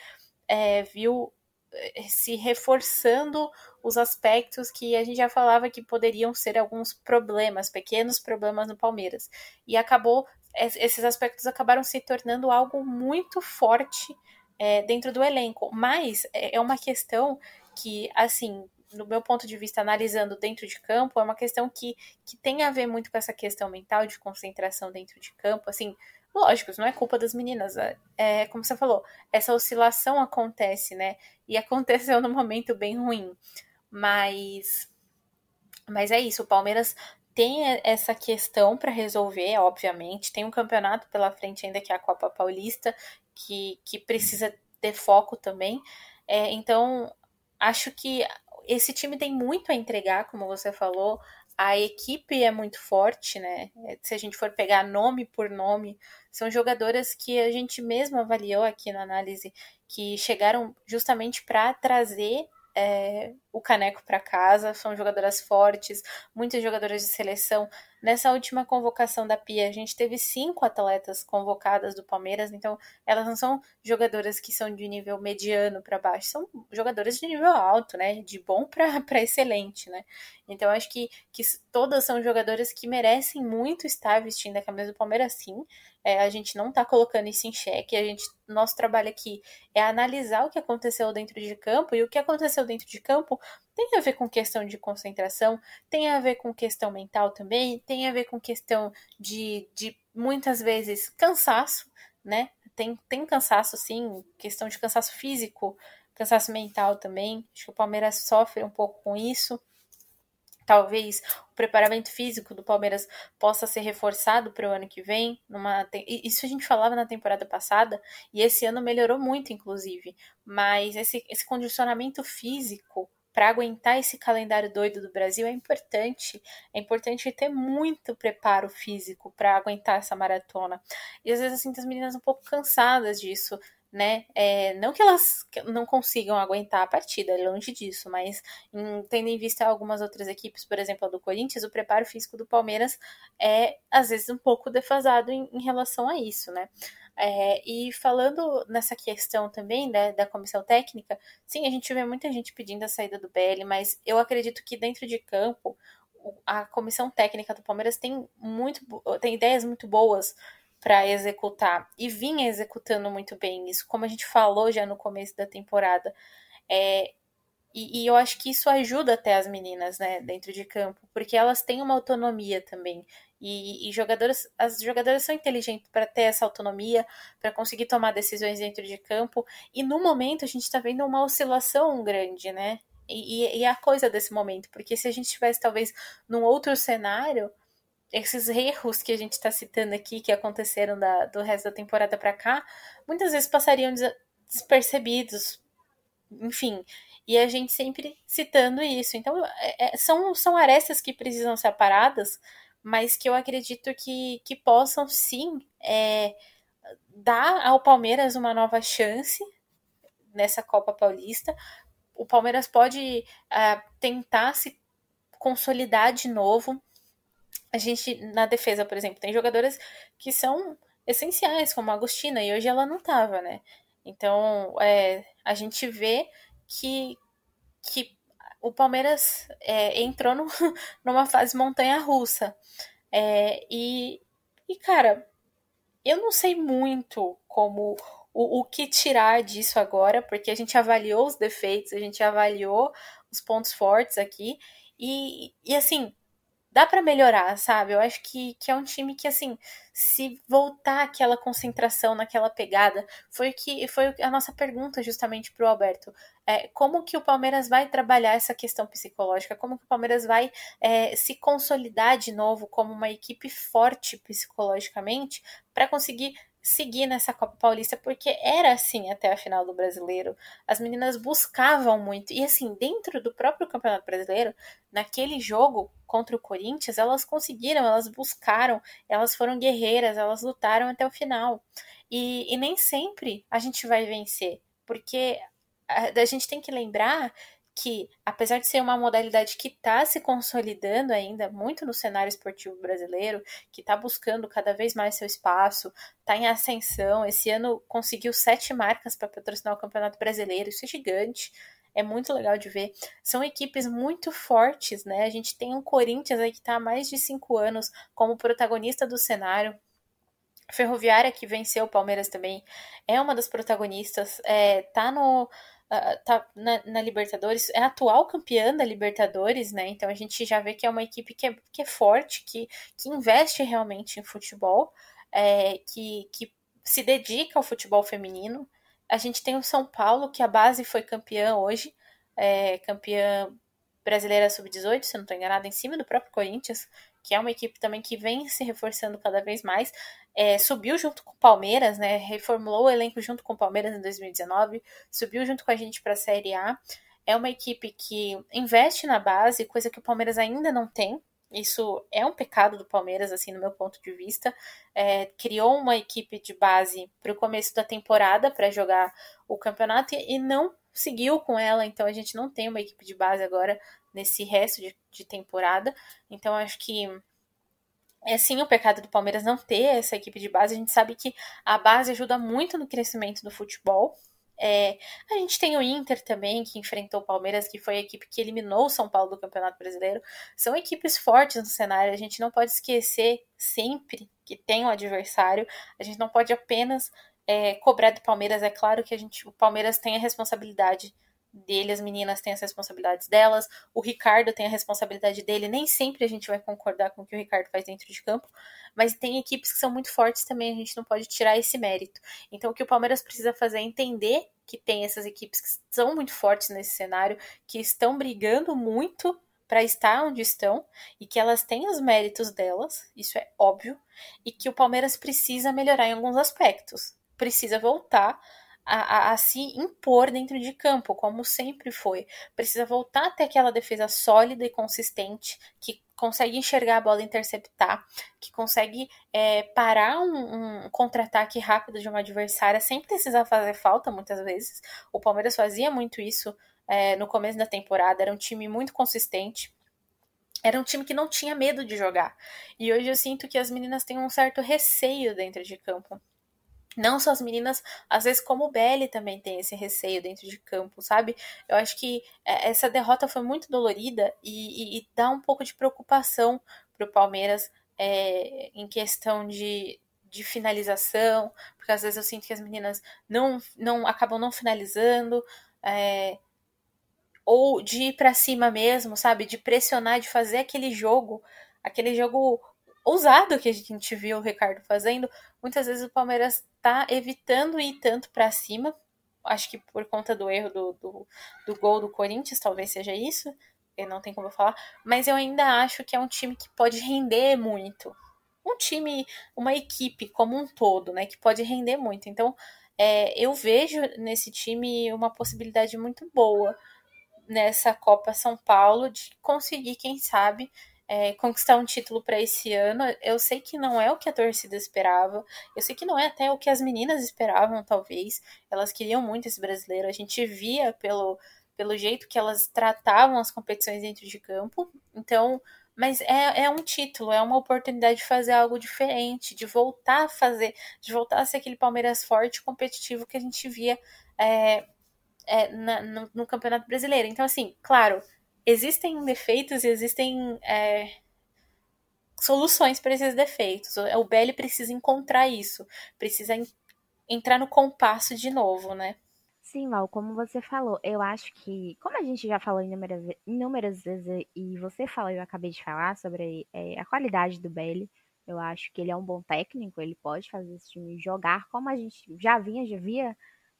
é, viu é, se reforçando os aspectos que a gente já falava que poderiam ser alguns problemas, pequenos problemas no Palmeiras. E acabou, esses aspectos acabaram se tornando algo muito forte é, dentro do elenco. Mas é, é uma questão que, assim, no meu ponto de vista, analisando dentro de campo, é uma questão que, que tem a ver muito com essa questão mental de concentração dentro de campo. Assim, lógico, não é culpa das meninas. É, é como você falou, essa oscilação acontece, né? E aconteceu num momento bem ruim. Mas, mas é isso, o Palmeiras tem essa questão para resolver, obviamente. Tem um campeonato pela frente ainda que é a Copa Paulista, que, que precisa ter foco também. É, então, acho que esse time tem muito a entregar, como você falou. A equipe é muito forte, né? Se a gente for pegar nome por nome, são jogadoras que a gente mesmo avaliou aqui na análise que chegaram justamente para trazer é, o caneco para casa, são jogadoras fortes, muitas jogadoras de seleção. Nessa última convocação da Pia, a gente teve cinco atletas convocadas do Palmeiras, então elas não são jogadoras que são de nível mediano para baixo, são jogadoras de nível alto, né? De bom para excelente, né? Então acho que, que todas são jogadoras que merecem muito estar vestindo a camisa do Palmeiras, sim. É, a gente não está colocando isso em xeque. A gente, nosso trabalho aqui é analisar o que aconteceu dentro de campo e o que aconteceu dentro de campo tem a ver com questão de concentração, tem a ver com questão mental também, tem a ver com questão de, de muitas vezes cansaço, né? Tem, tem cansaço, sim, questão de cansaço físico, cansaço mental também. Acho que o Palmeiras sofre um pouco com isso. Talvez o preparamento físico do Palmeiras possa ser reforçado para o ano que vem. Numa, isso a gente falava na temporada passada e esse ano melhorou muito, inclusive. Mas esse, esse condicionamento físico para aguentar esse calendário doido do Brasil é importante. É importante ter muito preparo físico para aguentar essa maratona. E às vezes assim, as meninas um pouco cansadas disso né? É, não que elas não consigam aguentar a partida, é longe disso, mas em, tendo em vista algumas outras equipes, por exemplo, a do Corinthians, o preparo físico do Palmeiras é às vezes um pouco defasado em, em relação a isso, né? É, e falando nessa questão também né, da comissão técnica, sim, a gente vê muita gente pedindo a saída do BL, mas eu acredito que dentro de campo a comissão técnica do Palmeiras tem muito tem ideias muito boas para executar e vinha executando muito bem isso, como a gente falou já no começo da temporada. É, e, e, eu acho que isso ajuda até as meninas, né, dentro de campo, porque elas têm uma autonomia também. E, e jogadoras, as jogadoras são inteligentes para ter essa autonomia, para conseguir tomar decisões dentro de campo. E no momento a gente está vendo uma oscilação grande, né? E, e, e, a coisa desse momento, porque se a gente estivesse talvez num outro cenário, esses erros que a gente está citando aqui, que aconteceram da, do resto da temporada para cá, muitas vezes passariam despercebidos. Enfim, e a gente sempre citando isso. Então, é, é, são, são arestas que precisam ser aparadas, mas que eu acredito que, que possam sim é, dar ao Palmeiras uma nova chance nessa Copa Paulista. O Palmeiras pode uh, tentar se consolidar de novo. A gente, na defesa, por exemplo, tem jogadoras que são essenciais, como a Agostina, e hoje ela não estava, né? Então, é, a gente vê que, que o Palmeiras é, entrou no, numa fase montanha-russa. É, e, e, cara, eu não sei muito como o, o que tirar disso agora, porque a gente avaliou os defeitos, a gente avaliou os pontos fortes aqui, e, e assim, dá para melhorar, sabe? Eu acho que, que é um time que, assim, se voltar aquela concentração naquela pegada, foi que foi a nossa pergunta justamente para o Alberto. É, como que o Palmeiras vai trabalhar essa questão psicológica? Como que o Palmeiras vai é, se consolidar de novo como uma equipe forte psicologicamente para conseguir seguir nessa Copa Paulista, porque era assim até a final do Brasileiro. As meninas buscavam muito. E assim, dentro do próprio Campeonato Brasileiro, naquele jogo contra o Corinthians, elas conseguiram, elas buscaram, elas foram guerreiras, elas lutaram até o final. E, e nem sempre a gente vai vencer, porque a, a gente tem que lembrar que, apesar de ser uma modalidade que está se consolidando ainda muito no cenário esportivo brasileiro, que está buscando cada vez mais seu espaço, está em ascensão. Esse ano conseguiu sete marcas para patrocinar o Campeonato Brasileiro, isso é gigante. É muito legal de ver. São equipes muito fortes, né? A gente tem um Corinthians aí que está há mais de cinco anos como protagonista do cenário. Ferroviária, que venceu o Palmeiras também, é uma das protagonistas. É, tá no uh, tá na, na, Libertadores, é atual campeã da Libertadores, né? Então a gente já vê que é uma equipe que é, que é forte, que, que investe realmente em futebol, é, que, que se dedica ao futebol feminino. A gente tem o São Paulo, que a base foi campeã hoje, é, campeã brasileira sub-18, se não estou enganada, em cima do próprio Corinthians, que é uma equipe também que vem se reforçando cada vez mais é, subiu junto com o Palmeiras, né? Reformulou o elenco junto com o Palmeiras em 2019, subiu junto com a gente para a Série A. É uma equipe que investe na base, coisa que o Palmeiras ainda não tem. Isso é um pecado do Palmeiras, assim, no meu ponto de vista. É, criou uma equipe de base para o começo da temporada para jogar o campeonato e, e não seguiu com ela, então a gente não tem uma equipe de base agora nesse resto de, de temporada. Então acho que é sim o pecado do Palmeiras não ter essa equipe de base. A gente sabe que a base ajuda muito no crescimento do futebol. É, a gente tem o Inter também, que enfrentou o Palmeiras, que foi a equipe que eliminou o São Paulo do Campeonato Brasileiro. São equipes fortes no cenário, a gente não pode esquecer sempre que tem um adversário, a gente não pode apenas é, cobrar do Palmeiras. É claro que a gente, o Palmeiras tem a responsabilidade dele, as meninas têm as responsabilidades delas, o Ricardo tem a responsabilidade dele. Nem sempre a gente vai concordar com o que o Ricardo faz dentro de campo, mas tem equipes que são muito fortes também, a gente não pode tirar esse mérito. Então, o que o Palmeiras precisa fazer é entender que tem essas equipes que são muito fortes nesse cenário, que estão brigando muito para estar onde estão e que elas têm os méritos delas, isso é óbvio, e que o Palmeiras precisa melhorar em alguns aspectos. Precisa voltar a, a, a, se impor dentro de campo, como sempre foi. Precisa voltar até aquela defesa sólida e consistente, que consegue enxergar a bola e interceptar, que consegue é, parar um, um contra-ataque rápido de uma adversária sem precisar fazer falta, muitas vezes. O Palmeiras fazia muito isso é, no começo da temporada, era um time muito consistente. Era um time que não tinha medo de jogar. E hoje eu sinto que as meninas têm um certo receio dentro de campo. Não só as meninas, às vezes como o Belly também tem esse receio dentro de campo, sabe? Eu acho que é, essa derrota foi muito dolorida e, e, e dá um pouco de preocupação pro Palmeiras é, em questão de, de finalização, porque às vezes eu sinto que as meninas não, não acabam não finalizando, é, ou de ir para cima mesmo, sabe? De pressionar, de fazer aquele jogo, aquele jogo ousado que a gente viu o Ricardo fazendo, muitas vezes o Palmeiras tá evitando ir tanto para cima. Acho que por conta do erro do, do, do, gol do Corinthians, talvez seja isso. não tem como eu falar, mas eu ainda acho que é um time que pode render muito. Um time, uma equipe como um todo, né, que pode render muito. Então, é, eu vejo nesse time uma possibilidade muito boa nessa Copa São Paulo de conseguir, quem sabe, é, conquistar um título para esse ano. Eu sei que não é o que a torcida esperava, eu sei que não é até o que as meninas esperavam, talvez. Elas queriam muito esse brasileiro, a gente via pelo, pelo jeito que elas tratavam as competições dentro de campo. Então, mas é, é um título, é uma oportunidade de fazer algo diferente, de voltar a fazer, de voltar a ser aquele Palmeiras forte, competitivo que a gente via é, é, na, no, no, Campeonato Brasileiro. Então, assim, claro, existem defeitos e existem é, soluções para esses defeitos. O, Belli precisa encontrar isso, precisa en, entrar no compasso de novo, né? Sim, Val, como você falou, eu acho que, como a gente já falou inúmeras, inúmeras vezes e você falou, eu acabei de falar sobre é, a qualidade do Belli, eu acho que ele é um bom técnico, ele pode fazer esse time jogar como a gente já vinha, já via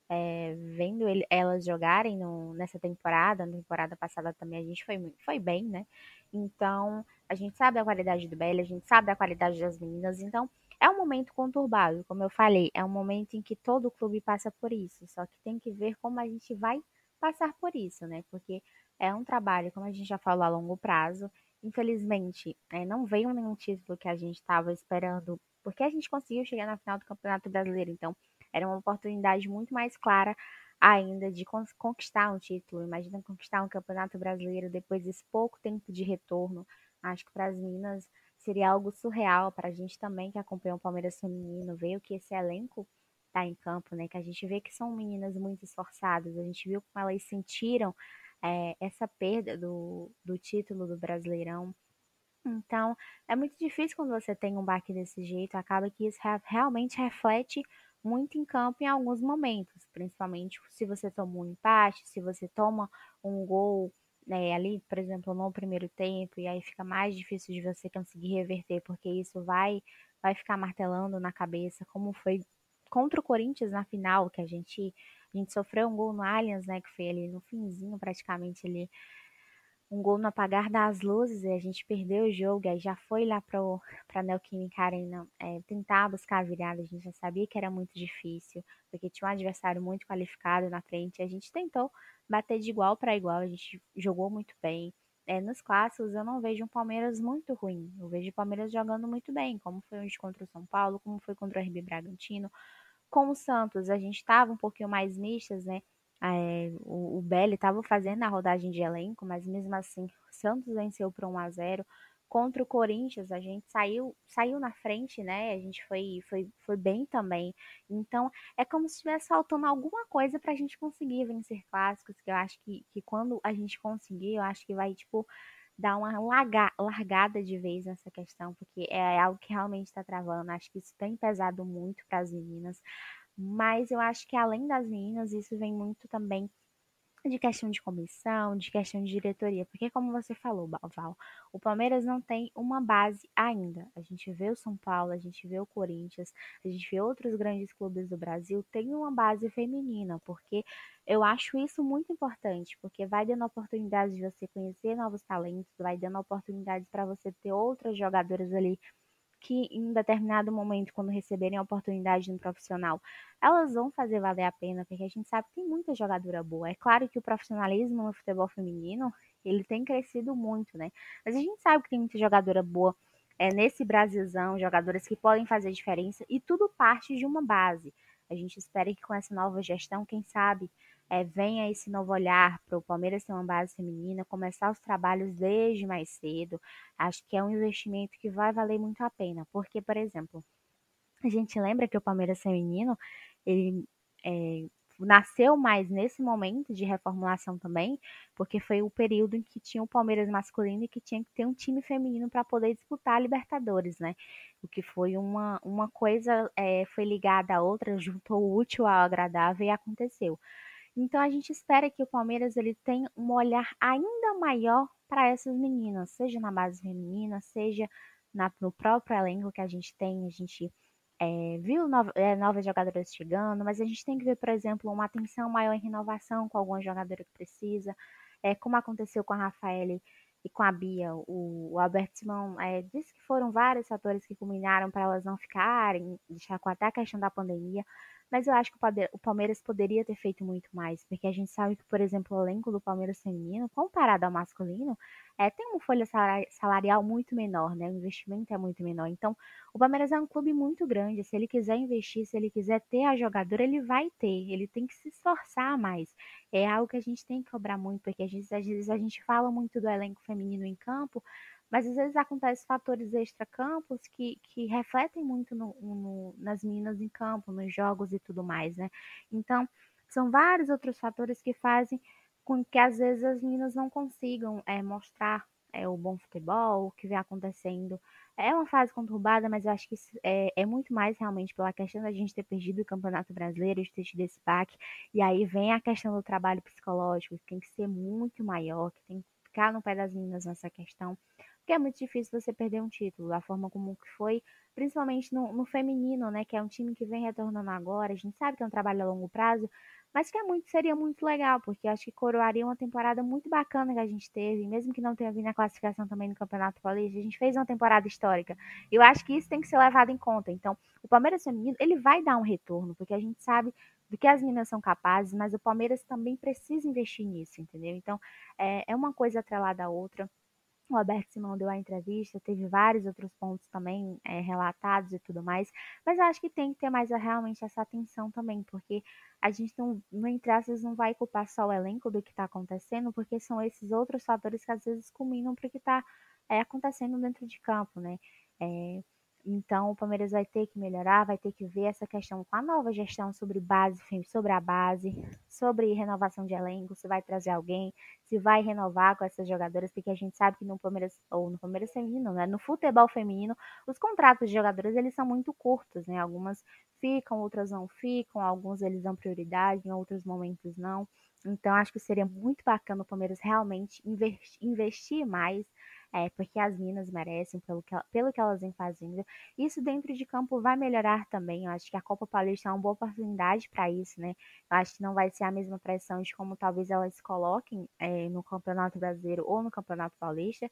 é, vendo ele, elas jogarem no, nessa temporada, na temporada passada também a gente foi, foi bem, né? Então, a gente sabe a qualidade do Belly, a gente sabe a qualidade das meninas, então é um momento conturbado, como eu falei, é um momento em que todo clube passa por isso, só que tem que ver como a gente vai passar por isso, né? Porque é um trabalho, como a gente já falou, a longo prazo. Infelizmente, é, não veio nenhum título que a gente estava esperando, porque a gente conseguiu chegar na final do Campeonato Brasileiro, então era uma oportunidade muito mais clara ainda de conquistar um título. Imagina conquistar um campeonato brasileiro depois desse pouco tempo de retorno. Acho que para as Minas seria algo surreal para a gente também que acompanha o Palmeiras feminino, ver o que esse elenco está em campo, né? Que a gente vê que são meninas muito esforçadas, a gente viu como elas sentiram é, essa perda do, do título do Brasileirão. Então, é muito difícil quando você tem um baque desse jeito, acaba que isso realmente reflete muito em campo em alguns momentos, principalmente se você toma um empate, se você toma um gol né, ali, por exemplo, no primeiro tempo, e aí fica mais difícil de você conseguir reverter, porque isso vai, vai ficar martelando na cabeça, como foi contra o Corinthians na final, que a gente, a gente sofreu um gol no Allianz, né, que foi ali no finzinho praticamente ali um gol no apagar das luzes e a gente perdeu o jogo, aí já foi lá para a Neoquímica Arena é, tentar buscar a virada, a gente já sabia que era muito difícil, porque tinha um adversário muito qualificado na frente, a gente tentou bater de igual para igual, a gente jogou muito bem. É, nos clássicos eu não vejo um Palmeiras muito ruim, eu vejo o Palmeiras jogando muito bem, como foi hoje contra o São Paulo, como foi contra o RB Bragantino, com o Santos a gente estava um pouquinho mais mistas, né, é, o, o Belli estava fazendo a rodagem de elenco, mas mesmo assim, Santos venceu por 1 a 0 contra o Corinthians, a gente saiu, saiu na frente, né? A gente foi, foi, foi bem também. Então, é como se estivesse faltando alguma coisa para a gente conseguir vencer clássicos, que eu acho que, que quando a gente conseguir, eu acho que vai, tipo, dar uma larga, largada de vez nessa questão, porque é algo que realmente está travando. Acho que isso tem pesado muito para as meninas. Mas eu acho que além das meninas, isso vem muito também de questão de comissão, de questão de diretoria, porque como você falou, Val, o Palmeiras não tem uma base ainda. A gente vê o São Paulo, a gente vê o Corinthians, a gente vê outros grandes clubes do Brasil tem uma base feminina, porque eu acho isso muito importante, porque vai dando oportunidade de você conhecer novos talentos, vai dando oportunidades para você ter outras jogadoras ali que em determinado momento, quando receberem a oportunidade no profissional, elas vão fazer valer a pena, porque a gente sabe que tem muita jogadora boa. É claro que o profissionalismo no futebol feminino, ele tem crescido muito, né? Mas a gente sabe que tem muita jogadora boa é, nesse Brasilzão, jogadoras que podem fazer diferença, e tudo parte de uma base. A gente espera que com essa nova gestão, quem sabe, é, venha esse novo olhar para o Palmeiras ter uma base feminina, começar os trabalhos desde mais cedo. Acho que é um investimento que vai valer muito a pena, porque, por exemplo, a gente lembra que o Palmeiras feminino ele é, nasceu mais nesse momento de reformulação também, porque foi o período em que tinha o Palmeiras masculino e que tinha que ter um time feminino para poder disputar a Libertadores, né? O que foi uma, uma coisa, é, foi ligada a outra, juntou o útil ao agradável e aconteceu. Então a gente espera que o Palmeiras ele tenha um olhar ainda maior para essas meninas, seja na base feminina, seja na, no próprio elenco que a gente tem. A gente é, viu é, novas jogadoras chegando, mas a gente tem que ver, por exemplo, uma atenção maior em renovação com alguma jogadora que precisa. é, como aconteceu com a Rafaele e com a Bia, o, o Alberto Simão é, disse que foram vários fatores que culminaram para elas não ficarem, deixar com até a questão da pandemia, mas eu acho que o Palmeiras poderia ter feito muito mais, porque a gente sabe que, por exemplo, o elenco do Palmeiras feminino, comparado ao masculino, é, tem uma folha salarial muito menor, né? O investimento é muito menor. Então, o Palmeiras é um clube muito grande. Se ele quiser investir, se ele quiser ter a jogadora, ele vai ter. Ele tem que se esforçar mais. É algo que a gente tem que cobrar muito, porque vezes, às vezes a gente fala muito do elenco feminino em campo, mas às vezes acontecem fatores extra-campos que, que refletem muito no, no, nas meninas em campo, nos jogos e tudo mais, né? Então, são vários outros fatores que fazem com que às vezes as meninas não consigam é, mostrar é, o bom futebol, o que vem acontecendo. É uma fase conturbada, mas eu acho que é, é, muito mais realmente pela questão da gente ter perdido o Campeonato Brasileiro, de ter tido esse baque. E aí vem a questão do trabalho psicológico, que tem que ser muito maior, que tem que ficar no pé das meninas nessa questão porque é muito difícil você perder um título, da forma como que foi, principalmente no, no, feminino, né, que é um time que vem retornando agora, a gente sabe que é um trabalho a longo prazo, mas que é muito, seria muito legal, porque acho que coroaria uma temporada muito bacana que a gente teve, mesmo que não tenha vindo a classificação também no Campeonato Paulista, a gente fez uma temporada histórica, eu acho que isso tem que ser levado em conta, então, o Palmeiras feminino, ele vai dar um retorno, porque a gente sabe do que as meninas são capazes, mas o Palmeiras também precisa investir nisso, entendeu? Então, é, é uma coisa atrelada à outra, o Alberto Simão deu a entrevista, teve vários outros pontos também é, relatados e tudo mais, mas eu acho que tem que ter mais realmente essa atenção também, porque a gente não, no entre aspas, não vai culpar só o elenco do que está acontecendo, porque são esses outros fatores que às vezes culminam para o que está é, acontecendo dentro de campo, né? É, então, o Palmeiras vai ter que melhorar, vai ter que ver essa questão com a nova gestão sobre base, sobre a base, sobre renovação de elenco, se vai trazer alguém, se vai renovar com essas jogadoras, porque a gente sabe que no Palmeiras, ou no Palmeiras feminino, né, no futebol feminino, os contratos de jogadoras, eles são muito curtos, né, algumas ficam, outras não ficam, alguns eles dão prioridade, em outros momentos não. Então, acho que seria muito bacana o Palmeiras realmente investir mais é, porque as minas merecem pelo que, pelo que elas vêm fazendo. Isso dentro de campo vai melhorar também. Eu acho que a Copa Paulista é uma boa oportunidade para isso, né? Eu acho que não vai ser a mesma pressão de como talvez elas se coloquem é, no Campeonato Brasileiro ou no Campeonato Paulista,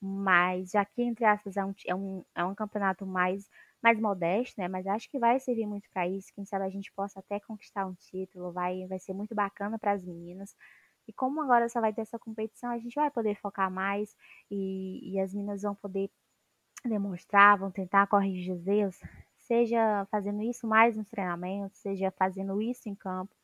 mas já que, entre aspas, é um, é um, é um campeonato mais, mais modesto, né? Mas acho que vai servir muito para isso. Quem sabe a gente possa até conquistar um título, vai, vai ser muito bacana para as meninas. E como agora só vai ter essa competição, a gente vai poder focar mais e, e as meninas vão poder demonstrar, vão tentar corrigir os erros, seja fazendo isso mais nos treinamentos, seja fazendo isso em campo.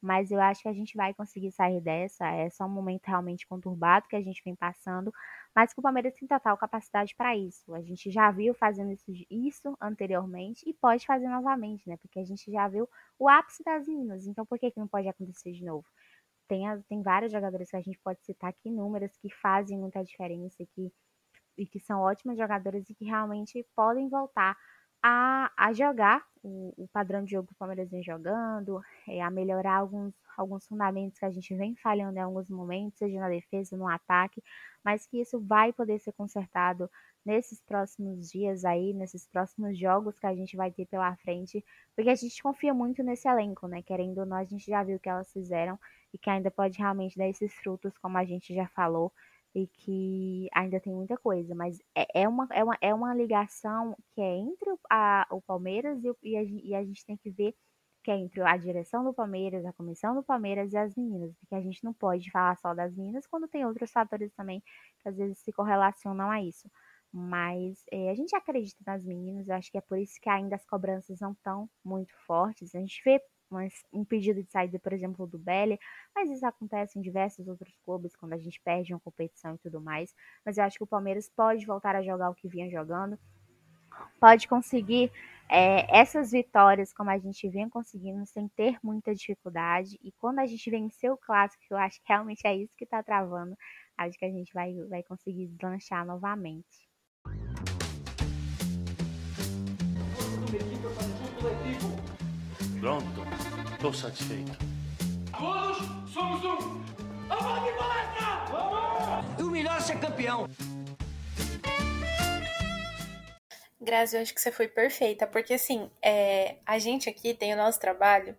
Mas eu acho que a gente vai conseguir sair dessa. É só um momento realmente conturbado que a gente vem passando, mas que o Palmeiras tem total capacidade para isso. A gente já viu fazendo isso, isso anteriormente e pode fazer novamente, né? Porque a gente já viu o ápice das meninas. Então por que, que não pode acontecer de novo? Tem, tem vários jogadores que a gente pode citar aqui, números que fazem muita diferença que, e que são ótimas jogadoras e que realmente podem voltar a, a jogar o, o padrão de jogo que o Palmeiras vem jogando, é, a melhorar alguns, alguns fundamentos que a gente vem falhando em alguns momentos, seja na defesa, no ataque, mas que isso vai poder ser consertado nesses próximos dias aí, nesses próximos jogos que a gente vai ter pela frente, porque a gente confia muito nesse elenco, né? Querendo ou não, a gente já viu o que elas fizeram e que ainda pode realmente dar esses frutos, como a gente já falou, e que ainda tem muita coisa, mas é, é, uma, é, uma, é uma ligação que é entre a, o Palmeiras e, o, e, a, e a gente tem que ver que é entre a direção do Palmeiras, a comissão do Palmeiras e as meninas, porque a gente não pode falar só das meninas quando tem outros fatores também que às vezes se correlacionam a isso. Mas é, a gente acredita nas meninas, eu acho que é por isso que ainda as cobranças não estão muito fortes. A gente vê um pedido de saída, por exemplo, do Belly, mas isso acontece em diversos outros clubes quando a gente perde uma competição e tudo mais. Mas eu acho que o Palmeiras pode voltar a jogar o que vinha jogando, pode conseguir é, essas vitórias como a gente vem conseguindo sem ter muita dificuldade. E quando a gente vencer o clássico, eu acho que realmente é isso que está travando, acho que a gente vai, vai conseguir deslanchar novamente. Pronto, estou satisfeito. Todos somos um. Vamos de palestra! Vamos! O melhor é ser campeão. Grazi, eu acho que você foi perfeita, porque assim, é, a gente aqui tem o nosso trabalho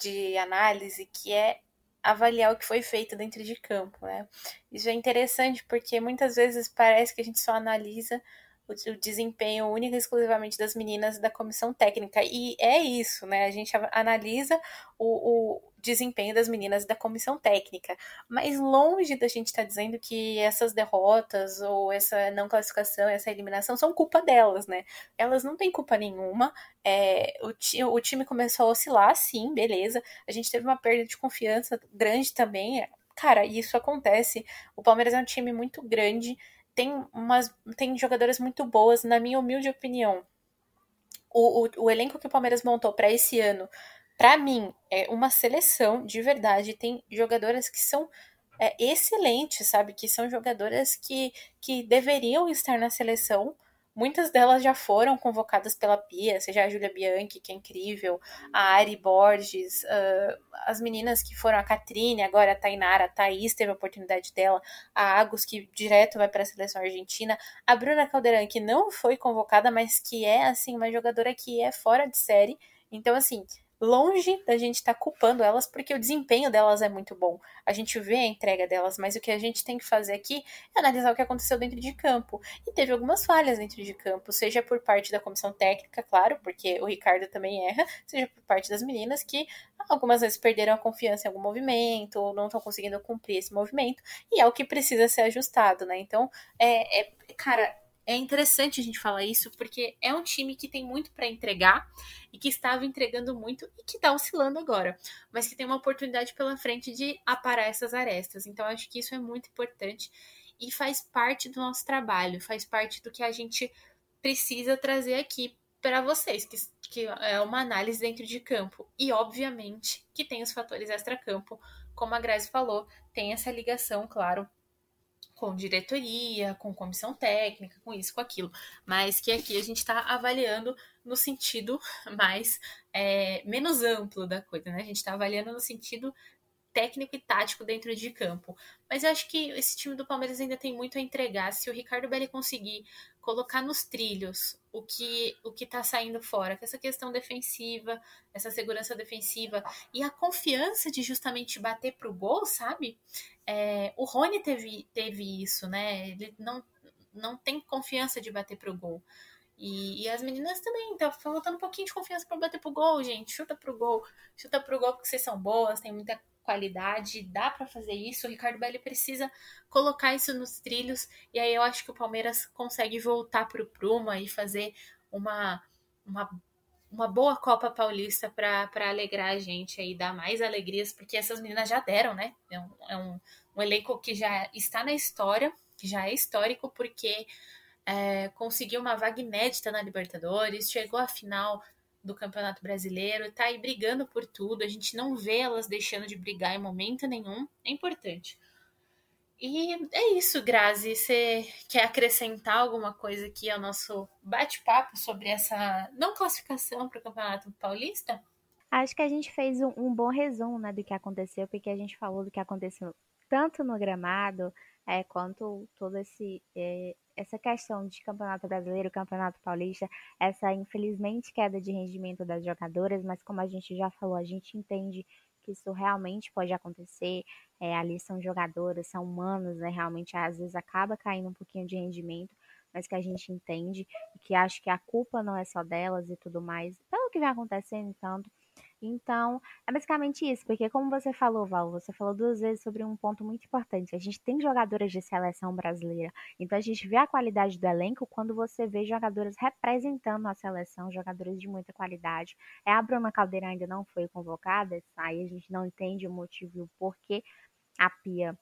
de análise que é avaliar o que foi feito dentro de campo, né? Isso é interessante porque muitas vezes parece que a gente só analisa o, desempenho único e exclusivamente das meninas da comissão técnica. E é isso, né? A gente analisa o, o desempenho das meninas da comissão técnica. Mas longe da gente estar tá dizendo que essas derrotas ou essa não classificação, essa eliminação são culpa delas, né? Elas não têm culpa nenhuma. É, o, o time começou a oscilar, sim, beleza. A gente teve uma perda de confiança grande também. Cara, isso acontece. O Palmeiras é um time muito grande tem, umas, tem jogadoras muito boas, na minha humilde opinião. O, o, o elenco que o Palmeiras montou para esse ano, para mim, é uma seleção de verdade. Tem jogadoras que são é, excelentes, sabe? Que são jogadoras que, que deveriam estar na seleção Muitas delas já foram convocadas pela Pia, seja a Júlia Bianchi, que é incrível, a Ari Borges, uh, as meninas que foram a Catrine, agora a Tainara, a Thaís teve a oportunidade dela, a Agus, que direto vai para a seleção argentina, a Bruna Calderan, que não foi convocada, mas que é, assim, uma jogadora que é fora de série. Então, assim, longe da gente estar tá culpando elas, porque o desempenho delas é muito bom. A gente vê a entrega delas, mas o que a gente tem que fazer aqui é analisar o que aconteceu dentro de campo. E teve algumas falhas dentro de campo, seja por parte da comissão técnica, claro, porque o Ricardo também erra, seja por parte das meninas que algumas vezes perderam a confiança em algum movimento, ou não estão conseguindo cumprir esse movimento, e é o que precisa ser ajustado, né? Então, é, é cara, é interessante a gente falar isso porque é um time que tem muito para entregar e que estava entregando muito e que está oscilando agora, mas que tem uma oportunidade pela frente de aparar essas arestas. Então acho que isso é muito importante e faz parte do nosso trabalho, faz parte do que a gente precisa trazer aqui para vocês, que, que é uma análise dentro de campo. E obviamente que tem os fatores extra-campo, como a Grazi falou, tem essa ligação, claro, com diretoria, com comissão técnica, com isso, com aquilo, mas que aqui a gente está avaliando no sentido mais é, menos amplo da coisa, né? A gente está avaliando no sentido técnico e tático dentro de campo. Mas eu acho que esse time do Palmeiras ainda tem muito a entregar. Se o Ricardo Belli conseguir colocar nos trilhos o que o que está saindo fora, que essa questão defensiva, essa segurança defensiva e a confiança de justamente bater pro gol, sabe? É, o Rony teve, teve isso, né? Ele não, não tem confiança de bater pro gol. E, e, as meninas também, tá faltando um pouquinho de confiança para bater pro gol, gente. Chuta pro gol, chuta pro gol porque vocês são boas, tem muita qualidade, dá para fazer isso. O Ricardo Belli precisa colocar isso nos trilhos e aí eu acho que o Palmeiras consegue voltar pro Pruma e fazer uma uma, uma boa Copa Paulista para alegrar a gente aí, dar mais alegrias, porque essas meninas já deram, né? É um, é um, um elenco que já está na história, que já é histórico, porque é, conseguiu uma vaga inédita na Libertadores, chegou à final do Campeonato Brasileiro, tá aí brigando por tudo. A gente não vê elas deixando de brigar em momento nenhum. É importante. E é isso, Grazi. Você quer acrescentar alguma coisa aqui ao nosso bate-papo sobre essa não classificação para o Campeonato Paulista? Acho que a gente fez um, um, bom resumo né, do que aconteceu, porque a gente falou do que aconteceu tanto no gramado é, quanto todo esse é, essa questão de campeonato brasileiro, campeonato paulista, essa infelizmente queda de rendimento das jogadoras, mas como a gente já falou, a gente entende que isso realmente pode acontecer. É, ali são jogadoras, são humanos, né? Realmente às vezes acaba caindo um pouquinho de rendimento, mas que a gente entende e que acho que a culpa não é só delas e tudo mais, pelo que vem acontecendo tanto. Então, é basicamente isso, porque como você falou, Val, você falou duas vezes sobre um ponto muito importante. A gente tem jogadoras de seleção brasileira, então a gente vê a qualidade do elenco quando você vê jogadoras representando a seleção, jogadoras de muita qualidade. É a Bruna Caldeira ainda não foi convocada, aí a gente não entende o motivo e o porquê a Pia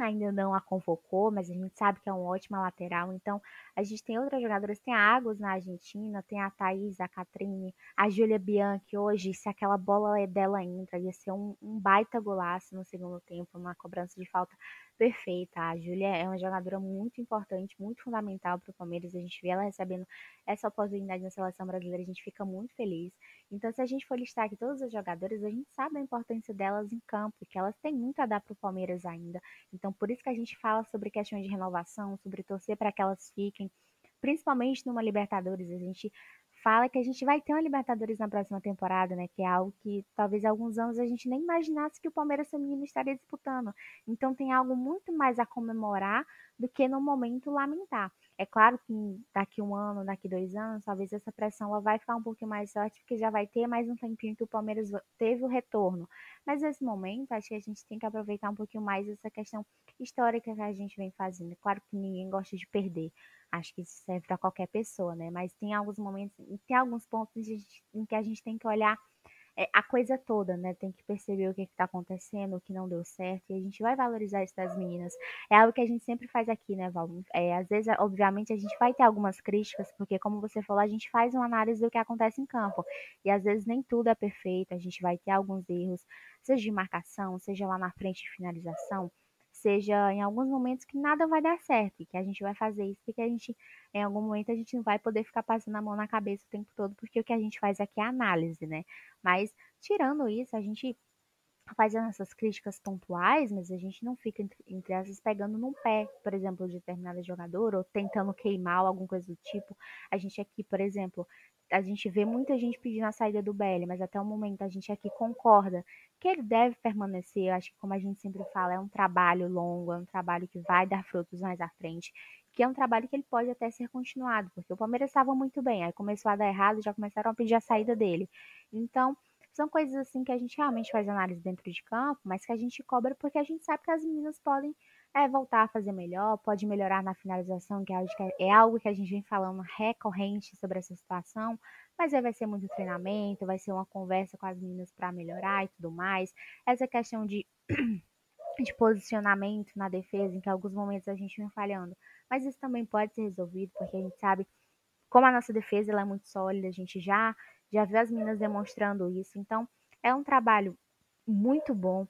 ainda não a convocou, mas a gente sabe que é uma ótima lateral. Então, a gente tem outras jogadoras, tem a Águas na Argentina, tem a Thaís, a Catrine, a Júlia Bianchi. Hoje, se aquela bola é dela entra, ia ser um, um baita golaço no segundo tempo, uma cobrança de falta perfeita. A Júlia é uma jogadora muito importante, muito fundamental para o Palmeiras. A gente vê ela recebendo essa oportunidade na seleção brasileira, a gente fica muito feliz. Então, se a gente for listar aqui todas as jogadoras, a gente sabe a importância delas em campo, que elas têm muito a dar para o Palmeiras ainda. Então, por isso que a gente fala sobre questões de renovação, sobre torcer para que elas fiquem, principalmente numa Libertadores. A gente fala que a gente vai ter uma Libertadores na próxima temporada, né? Que é algo que talvez há alguns anos a gente nem imaginasse que o Palmeiras feminino estaria disputando. Então tem algo muito mais a comemorar do que no momento lamentar. É claro que daqui um ano, daqui dois anos, talvez essa pressão ela vai ficar um pouquinho mais forte, porque já vai ter mais um tempinho que o Palmeiras teve o retorno. Mas nesse momento, acho que a gente tem que aproveitar um pouquinho mais essa questão histórica que a gente vem fazendo. É claro que ninguém gosta de perder. Acho que isso serve para qualquer pessoa, né? Mas tem alguns momentos, tem alguns pontos em que a gente tem que olhar é, a coisa toda, né? Tem que perceber o que está acontecendo, o que não deu certo, e a gente vai valorizar isso das meninas. É algo que a gente sempre faz aqui, né, Val? É, às vezes, obviamente, a gente vai ter algumas críticas, porque, como você falou, a gente faz uma análise do que acontece em campo, e às vezes nem tudo é perfeito, a gente vai ter alguns erros, seja de marcação, seja lá na frente de finalização seja em alguns momentos que nada vai dar certo e que a gente vai fazer isso porque a gente, em algum momento, a gente não vai poder ficar passando a mão na cabeça o tempo todo, porque o que a gente faz aqui é análise, né? Mas, tirando isso, a gente fazendo essas críticas pontuais, mas a gente não fica, entre, entre essas, pegando num pé, por exemplo, de determinado jogador, ou tentando queimar alguma coisa do tipo. A gente aqui, por exemplo, a gente vê muita gente pedindo a saída do BL, mas até o momento a gente aqui concorda que ele deve permanecer. Eu acho que, como a gente sempre fala, é um trabalho longo, é um trabalho que vai dar frutos mais à frente, que é um trabalho que ele pode até ser continuado, porque o Palmeiras estava muito bem, aí começou a dar errado, já começaram a pedir a saída dele. Então, são coisas assim que a gente realmente faz análise dentro de campo, mas que a gente cobra porque a gente sabe que as meninas podem é, voltar a fazer melhor, pode melhorar na finalização, que é algo que a gente vem falando recorrente sobre essa situação, mas aí vai ser muito treinamento, vai ser uma conversa com as meninas para melhorar e tudo mais. Essa questão de, de posicionamento na defesa, em que alguns momentos a gente vem falhando, mas isso também pode ser resolvido, porque a gente sabe como a nossa defesa ela é muito sólida, a gente já já viu as meninas demonstrando isso. Então, é um trabalho muito bom.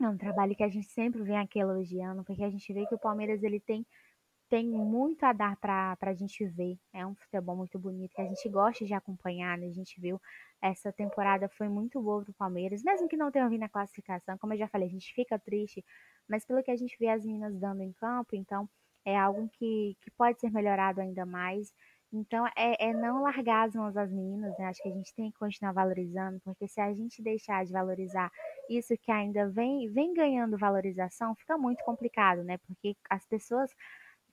É um trabalho que a gente sempre vem aqui elogiando, porque a gente vê que o Palmeiras ele tem tem muito a dar para a gente ver. É um futebol muito bonito que a gente gosta de acompanhar. Né? A gente viu essa temporada foi muito boa para o Palmeiras, mesmo que não tenha vindo a classificação. Como eu já falei, a gente fica triste, mas pelo que a gente vê as meninas dando em campo, então é algo que, que pode ser melhorado ainda mais. Então, é, é não largar as mãos das meninas, né? Acho que a gente tem que continuar valorizando, porque se a gente deixar de valorizar isso que ainda vem, vem ganhando valorização, fica muito complicado, né? Porque as pessoas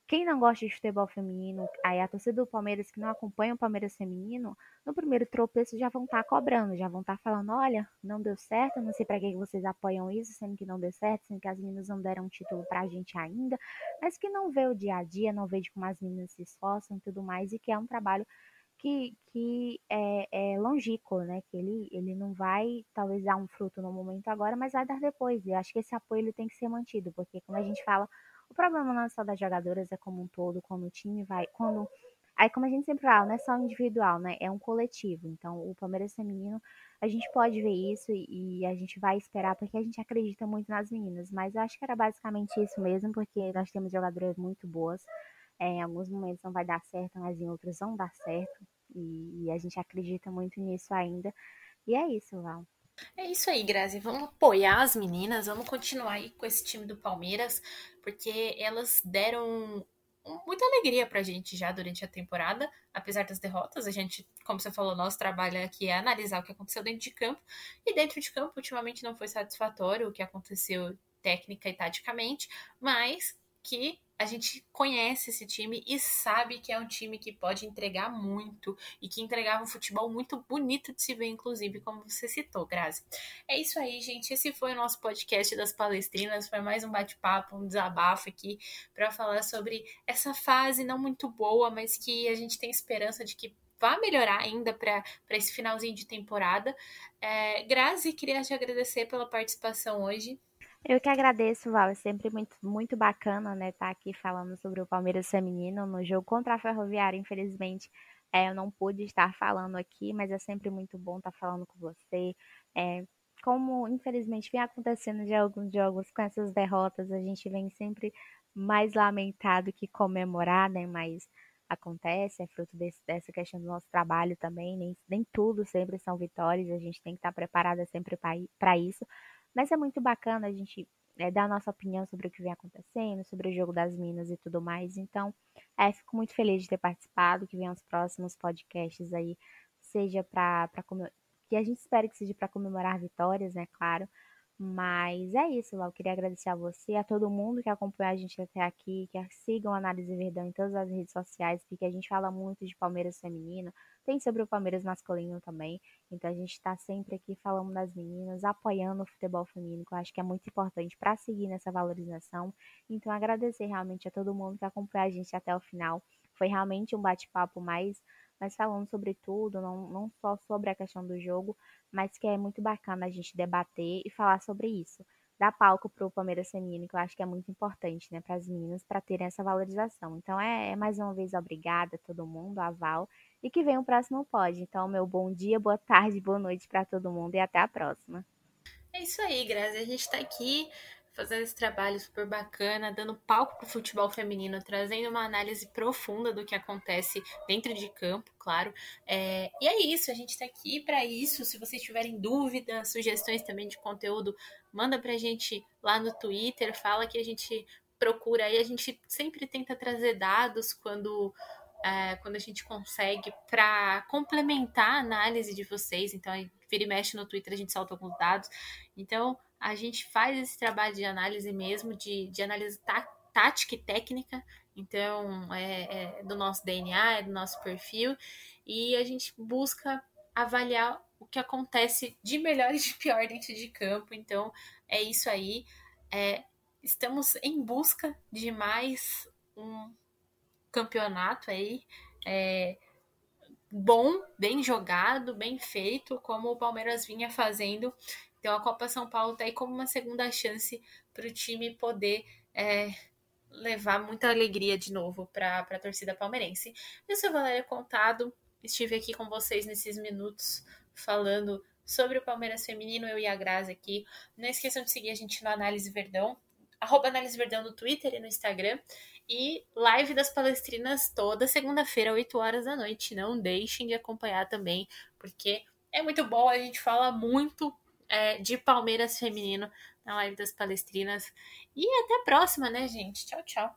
quem não gosta de futebol feminino, aí a torcida do Palmeiras que não acompanha o Palmeiras feminino, no primeiro tropeço já vão estar tá cobrando, já vão estar tá falando, olha, não deu certo, não sei para que vocês apoiam isso, sendo que não deu certo, sendo que as meninas não deram um título para a gente ainda, mas que não vê o dia a dia, não vê de como as meninas se esforçam e tudo mais, e que é um trabalho que, que é, é longínquo, né? Que ele, ele não vai talvez dar um fruto no momento agora, mas vai dar depois. E eu acho que esse apoio ele tem que ser mantido, porque como a gente fala, o problema não é só das jogadoras, é como um todo, quando o time vai. Quando. Aí, como a gente sempre fala, não é só individual, né? É um coletivo. Então, o Palmeiras feminino, a gente pode ver isso e, e a gente vai esperar, porque a gente acredita muito nas meninas. Mas eu acho que era basicamente isso mesmo, porque nós temos jogadoras muito boas. É, em alguns momentos não vai dar certo, mas em outros vão dar certo. E, e a gente acredita muito nisso ainda. E é isso, Val. É isso aí, Grazi. Vamos apoiar as meninas, vamos continuar aí com esse time do Palmeiras, porque elas deram muita alegria pra gente já durante a temporada, apesar das derrotas. A gente, como você falou, nosso trabalho aqui é analisar o que aconteceu dentro de campo. E dentro de campo, ultimamente não foi satisfatório o que aconteceu técnica e taticamente, mas que a gente conhece esse time e sabe que é um time que pode entregar muito e que entregava um futebol muito bonito de se ver, inclusive, como você citou, Grazi. É isso aí, gente. Esse foi o nosso podcast das palestrinas. Foi mais um bate-papo, um desabafo aqui para falar sobre essa fase não muito boa, mas que a gente tem esperança de que vá melhorar ainda para esse finalzinho de temporada. É, Grazi, queria te agradecer pela participação hoje. Eu que agradeço, Val. É sempre muito, muito bacana, né, estar tá aqui falando sobre o Palmeiras feminino no jogo contra a Ferroviária. Infelizmente, é, eu não pude estar falando aqui, mas é sempre muito bom estar falando com você. É, como, infelizmente, vem acontecendo de alguns jogos com essas derrotas, a gente vem sempre mais lamentado que comemorar, né, mas acontece, é fruto desse, dessa questão do nosso trabalho também, nem, nem tudo sempre são vitórias, a gente tem que estar preparada sempre para isso, mas é muito bacana a gente é, dar nossa opinião sobre o que vem acontecendo, sobre o jogo das minas e tudo mais. Então, é, fico muito feliz de ter participado, que venham os próximos podcasts aí, seja para que a gente espere que seja para comemorar vitórias, né, claro, mas é isso, Lau. Queria agradecer a você, a todo mundo que acompanhou a gente até aqui, que sigam a Análise Verdão em todas as redes sociais, porque a gente fala muito de Palmeiras feminino, tem sobre o Palmeiras masculino também. Então a gente está sempre aqui falando das meninas, apoiando o futebol feminino, que eu acho que é muito importante para seguir nessa valorização. Então agradecer realmente a todo mundo que acompanhou a gente até o final. Foi realmente um bate-papo mais mas falando sobre tudo, não, não só sobre a questão do jogo, mas que é muito bacana a gente debater e falar sobre isso. Dar palco para o Palmeiras feminino, que eu acho que é muito importante, né, para as meninas, para terem essa valorização. Então, é, é, mais uma vez obrigada a todo mundo, a Val, e que venha o próximo pod. Então, meu bom dia, boa tarde, boa noite para todo mundo e até a próxima. É isso aí, Grazi. A gente está aqui fazendo esse trabalho super bacana, dando palco para o futebol feminino, trazendo uma análise profunda do que acontece dentro de campo, claro. É, e é isso, a gente está aqui para isso. Se vocês tiverem dúvidas, sugestões também de conteúdo, manda para a gente lá no Twitter, fala que a gente procura aí. A gente sempre tenta trazer dados quando é, quando a gente consegue para complementar a análise de vocês. Então, vira e mexe no Twitter, a gente solta alguns dados. Então, a gente faz esse trabalho de análise mesmo, de, de análise tá, tática e técnica, então é, é, do nosso DNA, é do nosso perfil, e a gente busca avaliar o que acontece de melhor e de pior dentro de campo. Então é isso aí. É, estamos em busca de mais um campeonato aí. É, bom, bem jogado, bem feito, como o Palmeiras vinha fazendo então a Copa São Paulo está aí como uma segunda chance para o time poder é, levar muita alegria de novo para a torcida palmeirense. Eu sou Valéria Contado, estive aqui com vocês nesses minutos falando sobre o Palmeiras Feminino, eu e a Grazi aqui. Não esqueçam de seguir a gente no Análise Verdão, arroba Análise Verdão no Twitter e no Instagram. E live das palestrinas toda segunda-feira, 8 horas da noite. Não deixem de acompanhar também, porque é muito bom, a gente fala muito é, de Palmeiras Feminino na live das Palestrinas. E até a próxima, né, gente? Tchau, tchau.